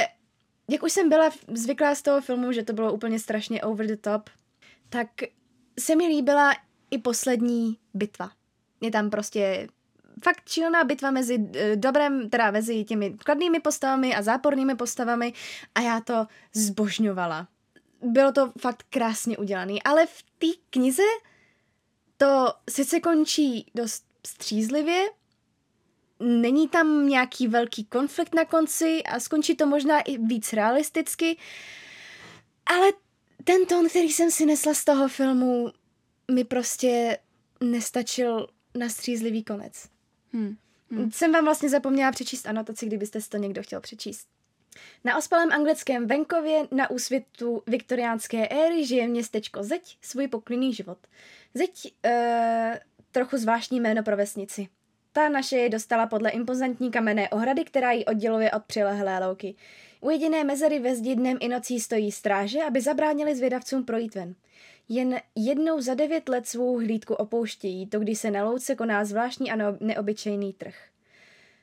jak už jsem byla zvyklá z toho filmu, že to bylo úplně strašně over the top, tak se mi líbila i poslední bitva. Je tam prostě fakt čilná bitva mezi eh, dobrem, teda mezi těmi kladnými postavami a zápornými postavami a já to zbožňovala. Bylo to fakt krásně udělané, ale v té knize to sice končí dost střízlivě, není tam nějaký velký konflikt na konci a skončí to možná i víc realisticky, ale ten tón, který jsem si nesla z toho filmu, mi prostě nestačil na střízlivý konec. Hmm. Hmm. Jsem vám vlastně zapomněla přečíst anotaci, kdybyste si to někdo chtěl přečíst. Na ospalém anglickém venkově na úsvitu viktoriánské éry žije městečko Zeď svůj poklidný život. Zeď, uh, trochu zvláštní jméno pro vesnici. Ta naše je dostala podle impozantní kamenné ohrady, která ji odděluje od přilehlé louky. U jediné mezery ve zdi dnem i nocí stojí stráže, aby zabránili zvědavcům projít ven. Jen jednou za devět let svou hlídku opouštějí, to když se na louce koná zvláštní a neobyčejný trh.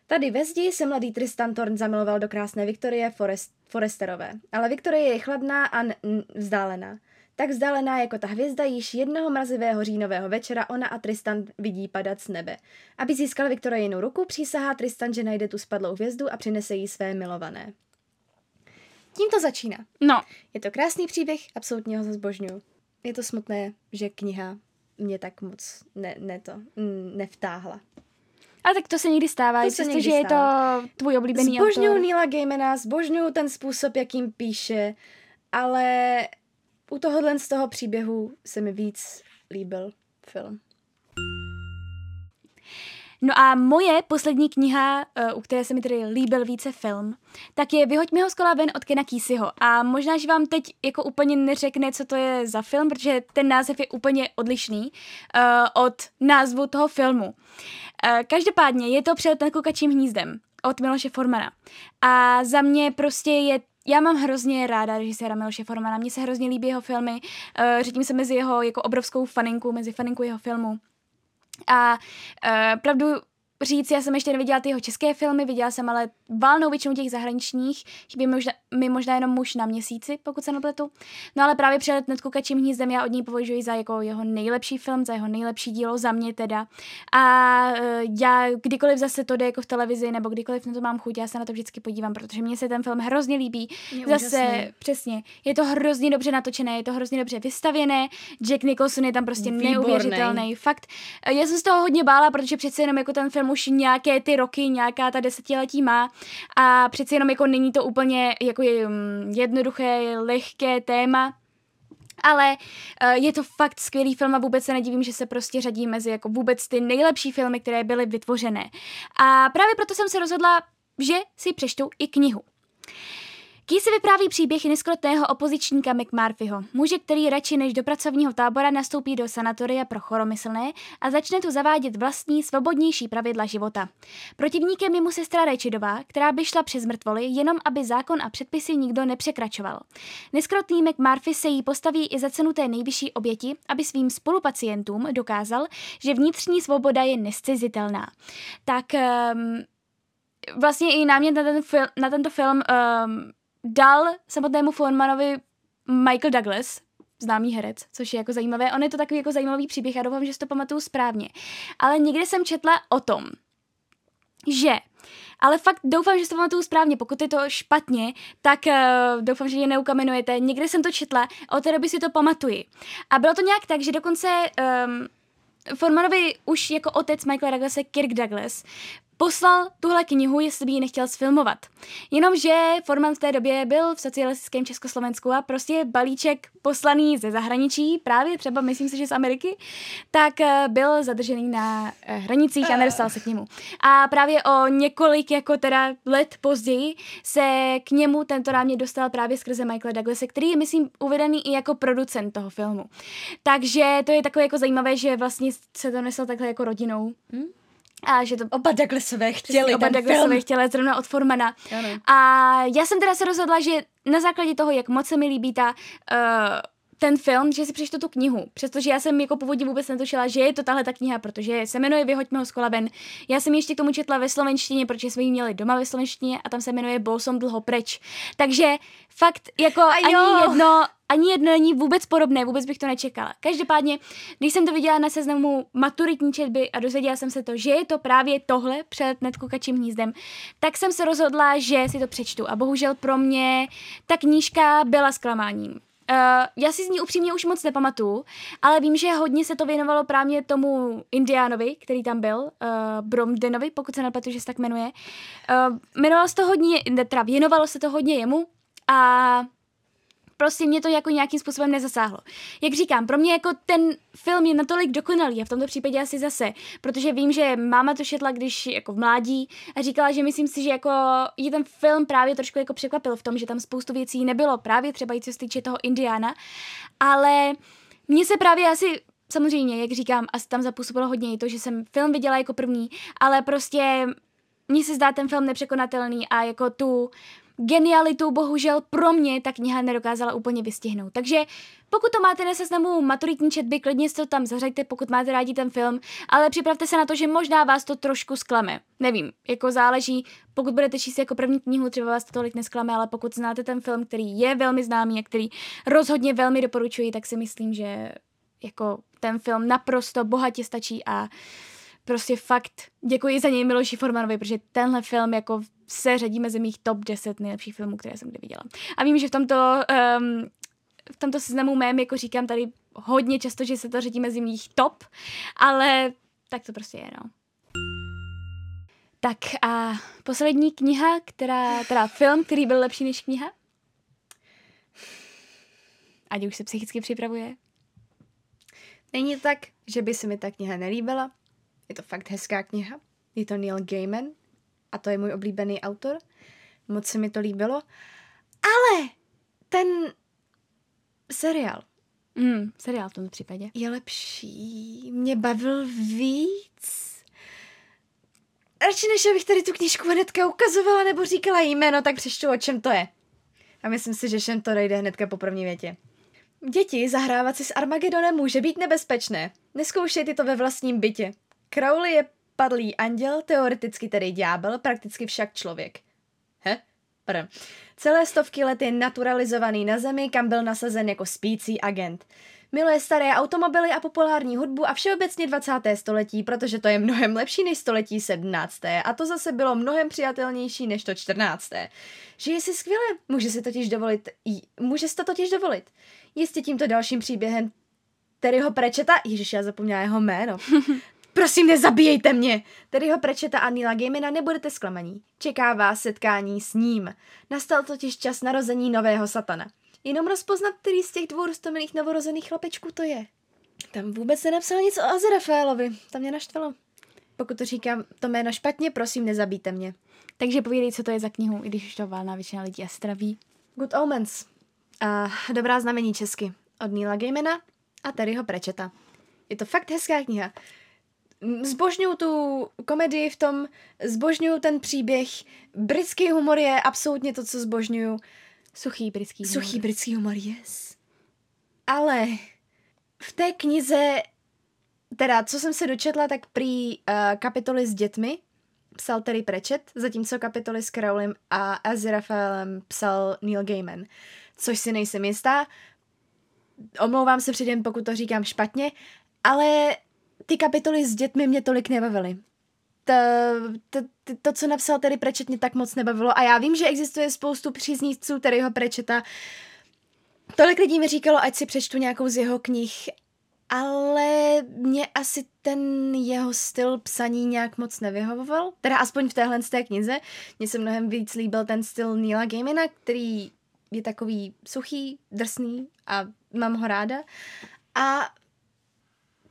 Tady ve zdi se mladý Tristan Thorn zamiloval do krásné Viktorie Forest, Foresterové, ale Viktorie je chladná a n- vzdálená. Tak vzdálená jako ta hvězda již jednoho mrazivého říjnového večera ona a Tristan vidí padat z nebe. Aby získal Viktorijinu ruku, přísahá Tristan, že najde tu spadlou hvězdu a přinese jí své milované. Tím to začíná. No. Je to krásný příběh, absolutně ho zbožňuju je to smutné, že kniha mě tak moc ne, ne to, nevtáhla. A tak to se někdy stává, to se že je to tvůj oblíbený Zbožňuju autor. Neila Gaimana, zbožňuju ten způsob, jakým píše, ale u tohohle z toho příběhu se mi víc líbil film. No a moje poslední kniha, eh, u které se mi tedy líbil více film, tak je Vyhoď mi ho z kola ven od Kena Kýsyho. A možná, že vám teď jako úplně neřekne, co to je za film, protože ten název je úplně odlišný uh, od názvu toho filmu. Uh, každopádně je to před nad kukačím hnízdem od Miloše Formana. A za mě prostě je já mám hrozně ráda režiséra Miloše Formana, mně se hrozně líbí jeho filmy, uh, řadím se mezi jeho jako obrovskou faninku, mezi faninku jeho filmu. A uh, pravdu říct, já jsem ještě neviděla ty jeho české filmy, viděla jsem ale valnou většinu těch zahraničních, chybí mi možná, mi možná jenom muž na měsíci, pokud se nepletu. No ale právě přelet nad kukačím hnízdem já od něj považuji za jako jeho nejlepší film, za jeho nejlepší dílo, za mě teda. A uh, já kdykoliv zase to jde jako v televizi, nebo kdykoliv na to mám chuť, já se na to vždycky podívám, protože mně se ten film hrozně líbí. Je zase, úžasný. přesně, je to hrozně dobře natočené, je to hrozně dobře vystavěné, Jack Nicholson je tam prostě Výborný. neuvěřitelný. Fakt, eh, já jsem z toho hodně bála, protože přece jenom jako ten film už nějaké ty roky, nějaká ta desetiletí má a přeci jenom jako není to úplně jako jednoduché, lehké téma, ale uh, je to fakt skvělý film a vůbec se nedivím, že se prostě řadí mezi jako vůbec ty nejlepší filmy, které byly vytvořené. A právě proto jsem se rozhodla, že si přečtu i knihu. Ký si vypráví příběh neskrotného opozičníka McMurphyho, muže, který radši než do pracovního tábora nastoupí do sanatoria pro choromyslné a začne tu zavádět vlastní, svobodnější pravidla života. Protivníkem je mu sestra Rečidová, která by šla přes mrtvoly, jenom aby zákon a předpisy nikdo nepřekračoval. Neskrotný McMurphy se jí postaví i za cenu té nejvyšší oběti, aby svým spolupacientům dokázal, že vnitřní svoboda je nescizitelná. Tak um, vlastně i námět na, ten fil- na tento film um, dal samotnému Foremanovi Michael Douglas, známý herec, což je jako zajímavé. On je to takový jako zajímavý příběh, já doufám, že si to pamatuju správně. Ale někde jsem četla o tom, že ale fakt doufám, že si to pamatuju správně. Pokud je to špatně, tak uh, doufám, že je neukamenujete. Někde jsem to četla, od té doby si to pamatuji. A bylo to nějak tak, že dokonce um, Formanovi už jako otec Michaela Douglasa, Kirk Douglas, poslal tuhle knihu, jestli by ji nechtěl sfilmovat. Jenomže Forman v té době byl v socialistickém Československu a prostě balíček poslaný ze zahraničí, právě třeba myslím si, že z Ameriky, tak eh, byl zadržený na eh, hranicích a nedostal se k němu. A právě o několik jako teda let později se k němu tento rámě dostal právě skrze Michaela Douglasa, který je myslím uvedený i jako producent toho filmu. Takže to je takové jako zajímavé, že vlastně se to nesl takhle jako rodinou. Hm? A že to oba Douglasové chtěli oba Douglasové chtěli zrovna od Formana. Ano. A já jsem teda se rozhodla, že na základě toho, jak moc se mi líbí ta uh, ten film, že si přečtu tu knihu, přestože já jsem jako původně vůbec netušila, že je to tahle ta kniha, protože se jmenuje Vyhoďme ho z kola ven. Já jsem ještě k tomu četla ve slovenštině, protože jsme ji měli doma ve slovenštině a tam se jmenuje Bolsom dlho preč. Takže fakt jako ani jedno, ani jedno není vůbec podobné, vůbec bych to nečekala. Každopádně, když jsem to viděla na seznamu maturitní četby a dozvěděla jsem se to, že je to právě tohle před netkukačím hnízdem, tak jsem se rozhodla, že si to přečtu. A bohužel pro mě ta knížka byla zklamáním. Uh, já si z ní upřímně už moc nepamatuju, ale vím, že hodně se to věnovalo právě tomu Indiánovi, který tam byl, uh, Bromdenovi, pokud se nepletu, že se tak jmenuje. Uh, jmenovalo se to hodně, teda věnovalo se to hodně jemu a prostě mě to jako nějakým způsobem nezasáhlo. Jak říkám, pro mě jako ten film je natolik dokonalý a v tomto případě asi zase, protože vím, že máma to šetla, když jako v mládí a říkala, že myslím si, že jako je ten film právě trošku jako překvapil v tom, že tam spoustu věcí nebylo, právě třeba i co se týče toho Indiana, ale mně se právě asi samozřejmě, jak říkám, asi tam zapůsobilo hodně i to, že jsem film viděla jako první, ale prostě mně se zdá ten film nepřekonatelný a jako tu genialitu bohužel pro mě ta kniha nedokázala úplně vystihnout. Takže pokud to máte na seznamu maturitní četby, klidně si to tam zařaďte, pokud máte rádi ten film, ale připravte se na to, že možná vás to trošku sklame. Nevím, jako záleží, pokud budete číst jako první knihu, třeba vás to tolik nesklame, ale pokud znáte ten film, který je velmi známý a který rozhodně velmi doporučuji, tak si myslím, že jako ten film naprosto bohatě stačí a prostě fakt děkuji za něj Miloši Formanovi, protože tenhle film jako se řadí mezi mých top 10 nejlepších filmů, které jsem kdy viděla. A vím, že v tomto, um, v tomto seznamu mém, jako říkám tady hodně často, že se to řadí mezi mých top, ale tak to prostě je, no. Tak a poslední kniha, která, teda film, který byl lepší než kniha? Ať už se psychicky připravuje. Není tak, že by se mi ta kniha nelíbila. Je to fakt hezká kniha. Je to Neil Gaiman a to je můj oblíbený autor. Moc se mi to líbilo. Ale ten seriál. Mm, seriál v tom případě. Je lepší. Mě bavil víc. Radši než abych tady tu knížku hnedka ukazovala nebo říkala jméno, tak přečtu, o čem to je. A myslím si, že všem to dojde hnedka po první větě. Děti zahrávat si s Armagedonem může být nebezpečné. Neskoušejte to ve vlastním bytě. Crowley je padlý anděl, teoreticky tedy ďábel, prakticky však člověk. He? Pardon. Celé stovky let je naturalizovaný na zemi, kam byl nasazen jako spící agent. Miluje staré automobily a populární hudbu a všeobecně 20. století, protože to je mnohem lepší než století 17. A to zase bylo mnohem přijatelnější než to 14. Žije si skvěle, může si totiž dovolit, může si to totiž dovolit. Jistě tímto dalším příběhem Terryho Prečeta, ježiš, já zapomněla jeho jméno, [LAUGHS] Prosím, nezabíjejte mě! Tedy ho prečeta a Nila Gamena nebudete zklamaní. Čeká vás setkání s ním. Nastal totiž čas narození nového satana. Jenom rozpoznat, který z těch dvou rostomilých novorozených chlapečků to je. Tam vůbec nenapsal nic o Azrafaelovi. Tam mě naštvalo. Pokud to říkám to jméno špatně, prosím, nezabijte mě. Takže povídej, co to je za knihu, i když už to válná většina lidí asi traví. Good Omens. Uh, dobrá znamení česky. Od Neila Gaimana a Terryho Prečeta. Je to fakt hezká kniha. Zbožňuju tu komedii v tom, zbožňuju ten příběh. Britský humor je absolutně to, co zbožňuju. Suchý britský humor. Suchý britský humor, yes. Ale v té knize, teda co jsem se dočetla, tak prý uh, kapitoly s dětmi psal Terry Pratchett, zatímco kapitoly s Crowlem a Aziraphaalem psal Neil Gaiman. Což si nejsem jistá. Omlouvám se předem, pokud to říkám špatně, ale ty kapitoly s dětmi mě tolik nebavily. To, to, to, co napsal Terry Pratchett, mě tak moc nebavilo. A já vím, že existuje spoustu příznivců Terryho Pratchetta. Tolik lidí mi říkalo, ať si přečtu nějakou z jeho knih, ale mě asi ten jeho styl psaní nějak moc nevyhovoval. Teda aspoň v téhle z té knize. Mně se mnohem víc líbil ten styl Neila Gaimana, který je takový suchý, drsný a mám ho ráda. A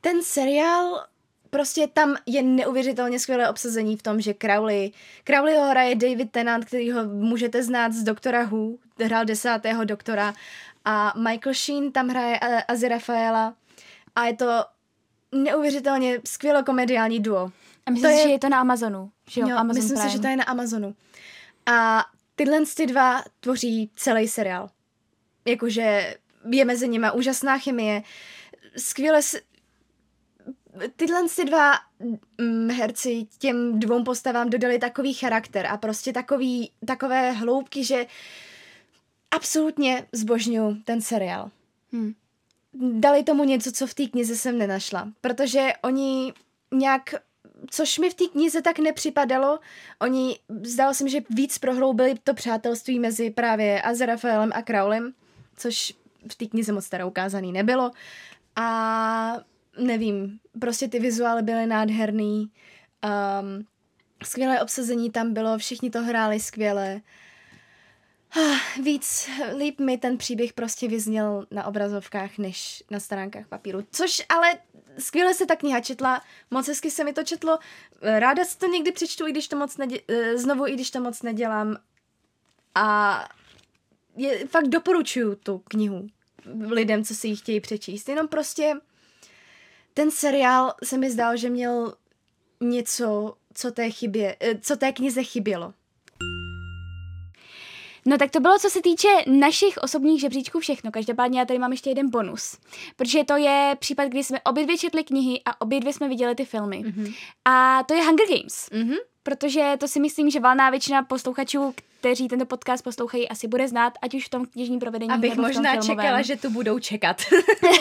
ten seriál prostě tam je neuvěřitelně skvělé obsazení v tom, že Crowley, Crowley ho hraje David Tennant, který ho můžete znát z Doktora Who, hrál desátého doktora a Michael Sheen tam hraje Azi Rafaela a je to neuvěřitelně skvěle komediální duo. A myslím, to je... že je to na Amazonu, že jo? jo Amazon myslím Prime. si, že to je na Amazonu. A tyhle ty dva tvoří celý seriál. Jakože je mezi nimi úžasná chemie, skvěle. Tyhle ty dva mm, herci těm dvou postavám dodali takový charakter a prostě takový, takové hloubky, že absolutně zbožňuju ten seriál. Hmm. Dali tomu něco, co v té knize jsem nenašla, protože oni nějak což mi v té knize tak nepřipadalo. Oni, zdalo se mi, že víc prohloubili to přátelství mezi právě Azrafaelem a Crowlem, což v té knize moc teda ukázaný nebylo. A nevím, prostě ty vizuály byly nádherný, um, skvělé obsazení tam bylo, všichni to hráli skvěle. Ah, víc, líp mi ten příběh prostě vyzněl na obrazovkách, než na stránkách papíru. Což ale skvěle se ta kniha četla, moc hezky se mi to četlo. Ráda si to někdy přečtu, i když to moc nedě- eh, znovu, i když to moc nedělám. A je, fakt doporučuju tu knihu lidem, co si ji chtějí přečíst. Jenom prostě ten seriál se mi zdál, že měl něco, co té, chybě, eh, co té knize chybělo. No tak to bylo, co se týče našich osobních žebříčků všechno. Každopádně já tady mám ještě jeden bonus. Protože to je případ, kdy jsme obě dvě četli knihy a obě dvě jsme viděli ty filmy. Mm-hmm. A to je Hunger Games. Mm-hmm. Protože to si myslím, že valná většina posluchačů, kteří tento podcast poslouchají, asi bude znát, ať už v tom knižním provedení Abych nebo v tom možná filmovém. čekala, že tu budou čekat.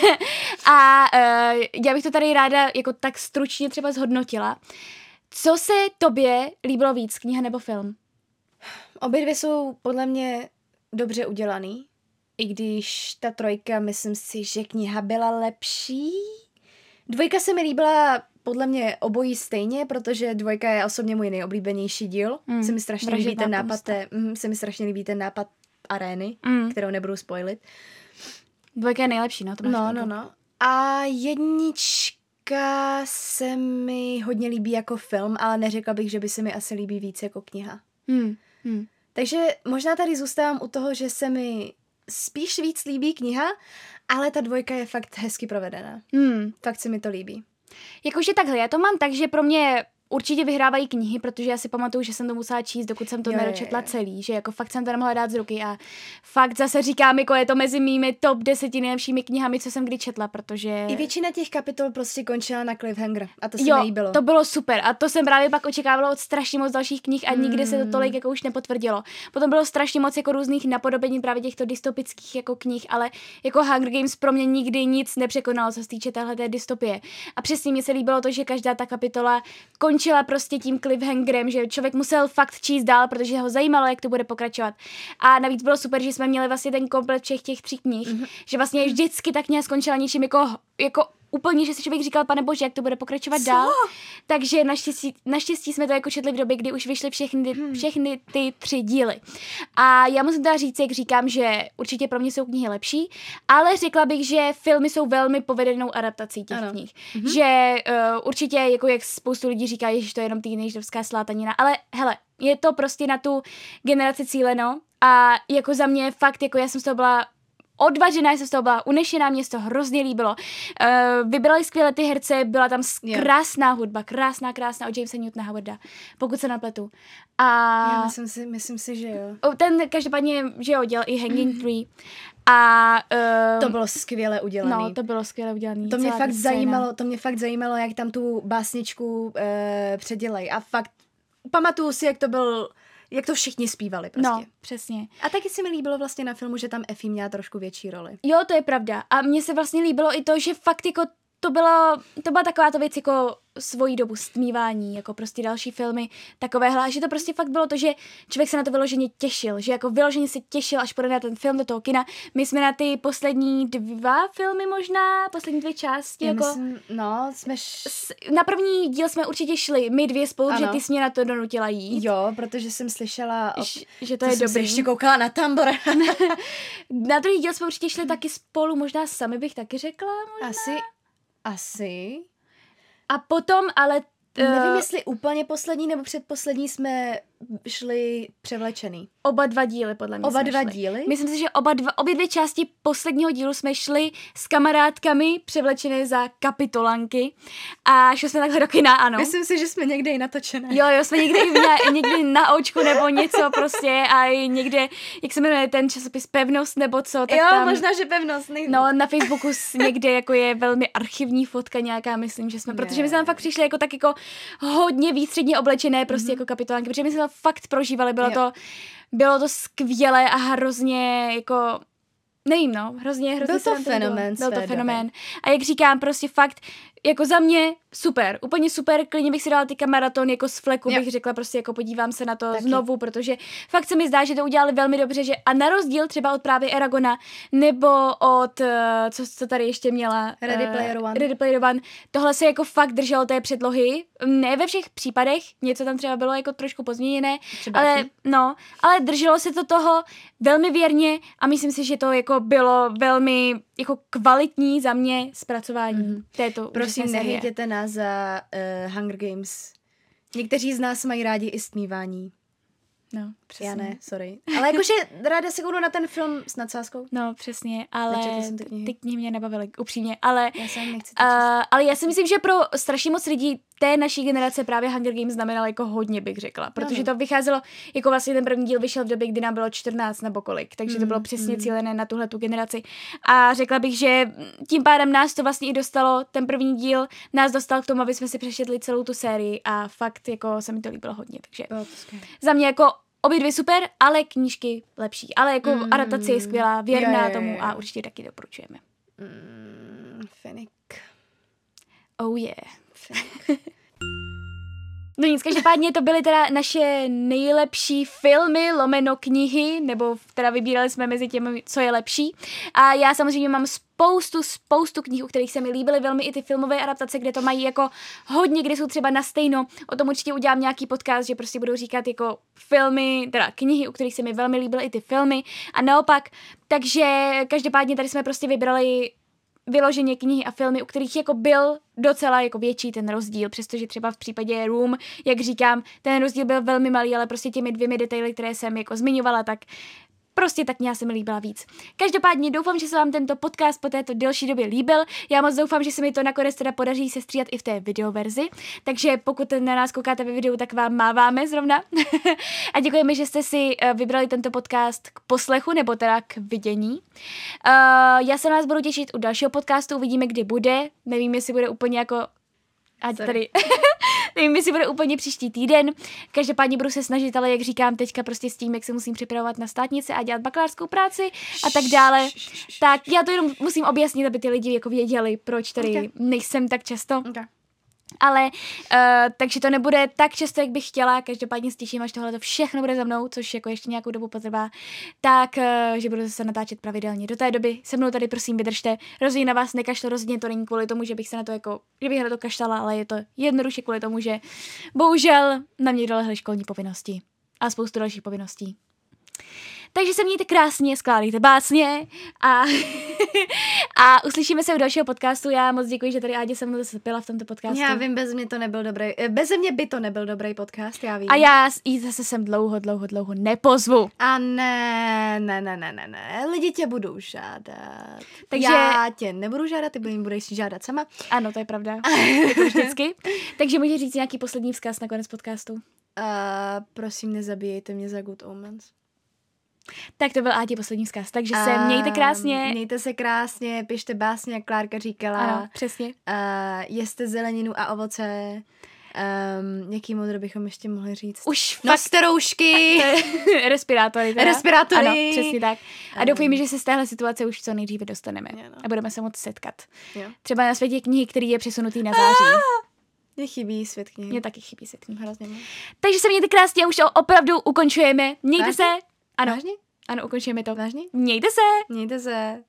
[LAUGHS] A uh, já bych to tady ráda jako tak stručně třeba zhodnotila. Co se tobě líbilo víc, kniha nebo film? Obě dvě jsou podle mě dobře udělaný. I když ta trojka, myslím si, že kniha byla lepší. Dvojka se mi líbila podle mě obojí stejně, protože dvojka je osobně můj nejoblíbenější díl. Mm, Se mi strašně líbí ten nápad té, mm, se mi strašně líbí ten nápad arény, Mm. kterou nebudu spoilit. Dvojka je nejlepší, no to máš No, pravdu. no, no. A jednička se mi hodně líbí jako film, ale neřekla bych, že by se mi asi líbí víc jako kniha. Hmm. Hmm. Takže možná tady zůstávám u toho, že se mi spíš víc líbí kniha, ale ta dvojka je fakt hezky provedená. Hmm. Fakt se mi to líbí. Jakože takhle, já to mám tak, že pro mě určitě vyhrávají knihy, protože já si pamatuju, že jsem to musela číst, dokud jsem to Jo, jo, nedočetla jo. celý, že jako fakt jsem to nemohla dát z ruky a fakt zase říkám, jako je to mezi mými top deseti nejlepšími knihami, co jsem kdy četla, protože... I většina těch kapitol prostě končila na cliffhanger a to se jo, mi líbilo. to bylo super a to jsem právě pak očekávala od strašně moc dalších knih a nikdy se to tolik jako už nepotvrdilo. Potom bylo strašně moc jako různých napodobení právě těchto dystopických jako knih, ale jako Hunger Games pro mě nikdy nic nepřekonalo, co se týče téhle té dystopie. A přesně mi se líbilo to, že každá ta kapitola končila prostě tím cliffhangerem, že člověk musel fakt číst dál, protože ho zajímalo, jak to bude pokračovat. A navíc bylo super, že jsme měli vlastně ten komplet všech těch tří knih, mm-hmm. že vlastně vždycky ta kniha skončila něčím jako, jako úplně, že si člověk říkal, pane bože, jak to bude pokračovat Co? dál. Takže naštěstí, naštěstí jsme to jako četli v době, kdy už vyšly všechny, Hmm. všechny ty tři díly. A já musím teda říct, jak říkám, že určitě pro mě jsou knihy lepší, ale řekla bych, že filmy jsou velmi povedenou adaptací těch Ano. knih. Že uh, určitě, jako jak spoustu lidí říká, že to je jenom teenagerovská slátanina, ale hele, je to prostě na tu generaci cíleno A jako za mě fakt, jako já jsem z toho byla odvažená, jsem z toho byla unešená, mě se to hrozně líbilo. Uh, vybrali skvěle ty herce, byla tam krásná hudba, krásná, krásná od Jamesa Newtona Howarda, pokud se napletu. A Já myslím si, myslím si, že jo. ten každopádně, že jo, dělal i Hanging Tree. A uh, To bylo skvěle udělané. no, to bylo skvěle udělané. To mě fakt scéna. zajímalo, to mě fakt zajímalo, jak tam tu básničku e, předělají. A fakt pamatuju si, jak to byl, jak to všichni zpívali prostě. No, přesně. A taky se mi líbilo vlastně na filmu, že tam Effie měla trošku větší roli. Jo, to je pravda. A mně se vlastně líbilo i to, že fakt jako to bylo, to byla taková to věc jako svojí dobu stmívání, jako prostě další filmy takovéhle, a že to prostě fakt bylo to, že člověk se na to vyloženě těšil, že jako vyloženě se těšil, až půjde na ten film do toho kina. My jsme na ty poslední dva filmy možná, poslední dvě části, Já jako... myslím, no, jsme... Š... Na první díl jsme určitě šli, my dvě spolu, že Ano. ty jsi mě na to donutila jít. Jo, protože jsem slyšela... O... Ž- že to, To je dobrý. ještě koukala na tambor. [LAUGHS] Na druhý díl jsme určitě šli taky spolu, možná sami bych taky řekla. Možná. asi... Asi... A potom, ale... eh, Nevím, jestli úplně poslední nebo předposlední jsme šli převlečený. Oba dva díly, podle mě Oba dva šli. díly? Myslím si, že oba dva, obě dvě části posledního dílu jsme šli s kamarádkami převlečené za kapitolanky a šli jsme takhle do kina, ano. Myslím si, že jsme někde i natočené. Jo, jo, jsme někde měli, někdy na očku nebo něco prostě a i někde, jak se jmenuje ten časopis Pevnost nebo co, tak jo tam... možná, že pevnost. Nej... No, na Facebooku někde jako je velmi archivní fotka nějaká, myslím, že jsme, protože my jsme tam fakt přišli jako tak jako hodně výstředně oblečené prostě jako kapitolánky, protože my jsme to fakt prožívali, bylo. Jo. to, bylo to skvělé a hrozně jako nevím, no, hrozně, hrozně Byl to fenomén Byl to fenomén. A jak říkám, prostě fakt, jako za mě super, úplně super, klidně bych si dala teďka maraton jako z fleku, Jo. bych řekla prostě jako podívám se na to Taky. znovu, protože fakt se mi zdá, že to udělali velmi dobře, že a na rozdíl třeba od právě Eragona, nebo od, eh, co, co tady ještě měla? Ready eh, Player One. Ready Player One. Tohle se jako fakt drželo té předlohy, ne ve všech případech, něco tam třeba bylo jako trošku pozměněné, Třeba ale taky. no, ale drželo se to toho velmi věrně a myslím si, že to jako bylo velmi jako kvalitní za mě zpracování mm. této Prosím, nehejtěte nás za uh, Hunger Games. Někteří z nás mají rádi i stmívání. No, přesně. Já ne, sorry. Ale jakože ráda se kouknu na ten film s nadsázkou. No, přesně, ale ty knihy. ty knihy mě nebavily, upřímně, ale Já nechci Uh, ale já si myslím, že pro strašně moc lidí té naší generace právě Hunger Games znamenal jako hodně, bych řekla. Protože to vycházelo, jako vlastně ten první díl vyšel v době, kdy nám bylo 14 nebo kolik. Takže to Mm, bylo přesně mm. cílené na tuhle tu generaci. A řekla bych, že tím pádem nás to vlastně i dostalo, ten první díl nás dostal k tomu, aby jsme si přečetli celou tu sérii a fakt jako se mi to líbilo hodně. Takže za mě jako obě dvě super, ale knížky lepší. Ale jako Mm. adaptace je skvělá, věrná jo, jo, tomu a určitě taky doporučujeme. Mm, Fenik. Oh yeah. No nic, každopádně to byly teda naše nejlepší filmy, lomeno knihy, nebo teda vybírali jsme mezi těmi, co je lepší. A já samozřejmě mám spoustu, spoustu knih, u kterých se mi líbily velmi i ty filmové adaptace, kde to mají jako hodně, kde jsou třeba na stejno. O tom určitě udělám nějaký podcast, že prostě budu říkat jako filmy, teda knihy, u kterých se mi velmi líbily i ty filmy. A naopak, takže každopádně tady jsme prostě vybrali vyloženě knihy a filmy, u kterých jako byl docela jako větší ten rozdíl, přestože třeba v případě Room, jak říkám, ten rozdíl byl velmi malý, ale prostě těmi dvěmi detaily, které jsem jako zmiňovala, tak Prostě tak nějak se mi líbila víc. Každopádně doufám, že se vám tento podcast po této delší době líbil. Já moc doufám, že se mi to nakonec teda podaří se stříhat i v té videoverzi. Takže pokud na nás koukáte ve videu, tak vám máváme zrovna. [LAUGHS] a děkujeme, že jste si eh, vybrali tento podcast k poslechu nebo teda k vidění. Uh, já se na vás budu těšit u dalšího podcastu, uvidíme, kdy bude. Nevím, jestli bude úplně jako Ať Sorry. tady, [LAUGHS] nevím, jestli bude úplně příští týden. Každopádně budu se snažit, ale jak říkám, teďka prostě s tím, jak se musím připravovat na státnici a dělat bakalářskou práci a tak dále, tak já to jenom musím objasnit, aby ty lidi jako věděli, proč tady Ok. nejsem tak často. Okay. Ale, uh, takže to nebude tak často, jak bych chtěla, každopádně se těším, až tohle to všechno bude za mnou, což jako ještě nějakou dobu potrvá, tak, uh, že budu zase natáčet pravidelně. Do té doby se mnou tady prosím vydržte, rozhodně na vás nekašlo, rozhodně to není kvůli tomu, že bych se na to jako, že bych na to kašlala, ale je to jednoduše kvůli tomu, že bohužel na mě dolehly školní povinnosti a spoustu dalších povinností. Takže se mějte krásně, skládejte básně a, [LAUGHS] a uslyšíme se u dalšího podcastu. Já moc děkuji, že tady Ádě se mnou zapila v tomto podcastu. Já vím, bez mě to nebyl dobrý, eh, bez mě by to nebyl dobrý podcast, já vím. A já jí zase sem dlouho, dlouho, dlouho nepozvu. A ne, ne, ne, ne, ne, ne, lidi tě budou žádat. Takže- Já tě nebudu žádat, ty mě budeš žádat sama. Ano, to je pravda. [LAUGHS] jako vždycky. Takže můžeš říct nějaký poslední vzkaz na konec podcastu. Uh, prosím, nezabíjejte mě za Good Omens. Tak to byl Ádě poslední vzkaz. Takže se mějte krásně. Mějte se krásně, pište básně, jak Klárka říkala. Ano, přesně. Uh, jeste zeleninu a ovoce. Um, jaký modro bychom ještě mohli říct? Už Noste roušky! [LAUGHS] respirátory. Teda. Respirátory. Ano, přesně tak. A doufejme, že se z téhle situace už co nejdříve dostaneme. Jo, no. A budeme se moc setkat. Jo. Třeba na světě knihy, který je přesunutý na září. Mně chybí svět knihy. Mně taky chybí se knihy. hrozně moc. Takže se mějte krásně a už opravdu ukončujeme. Mějte Vážně? se. Ano, Vážně? ano, ukončujeme to. Vážně? Mějte se. Mějte se.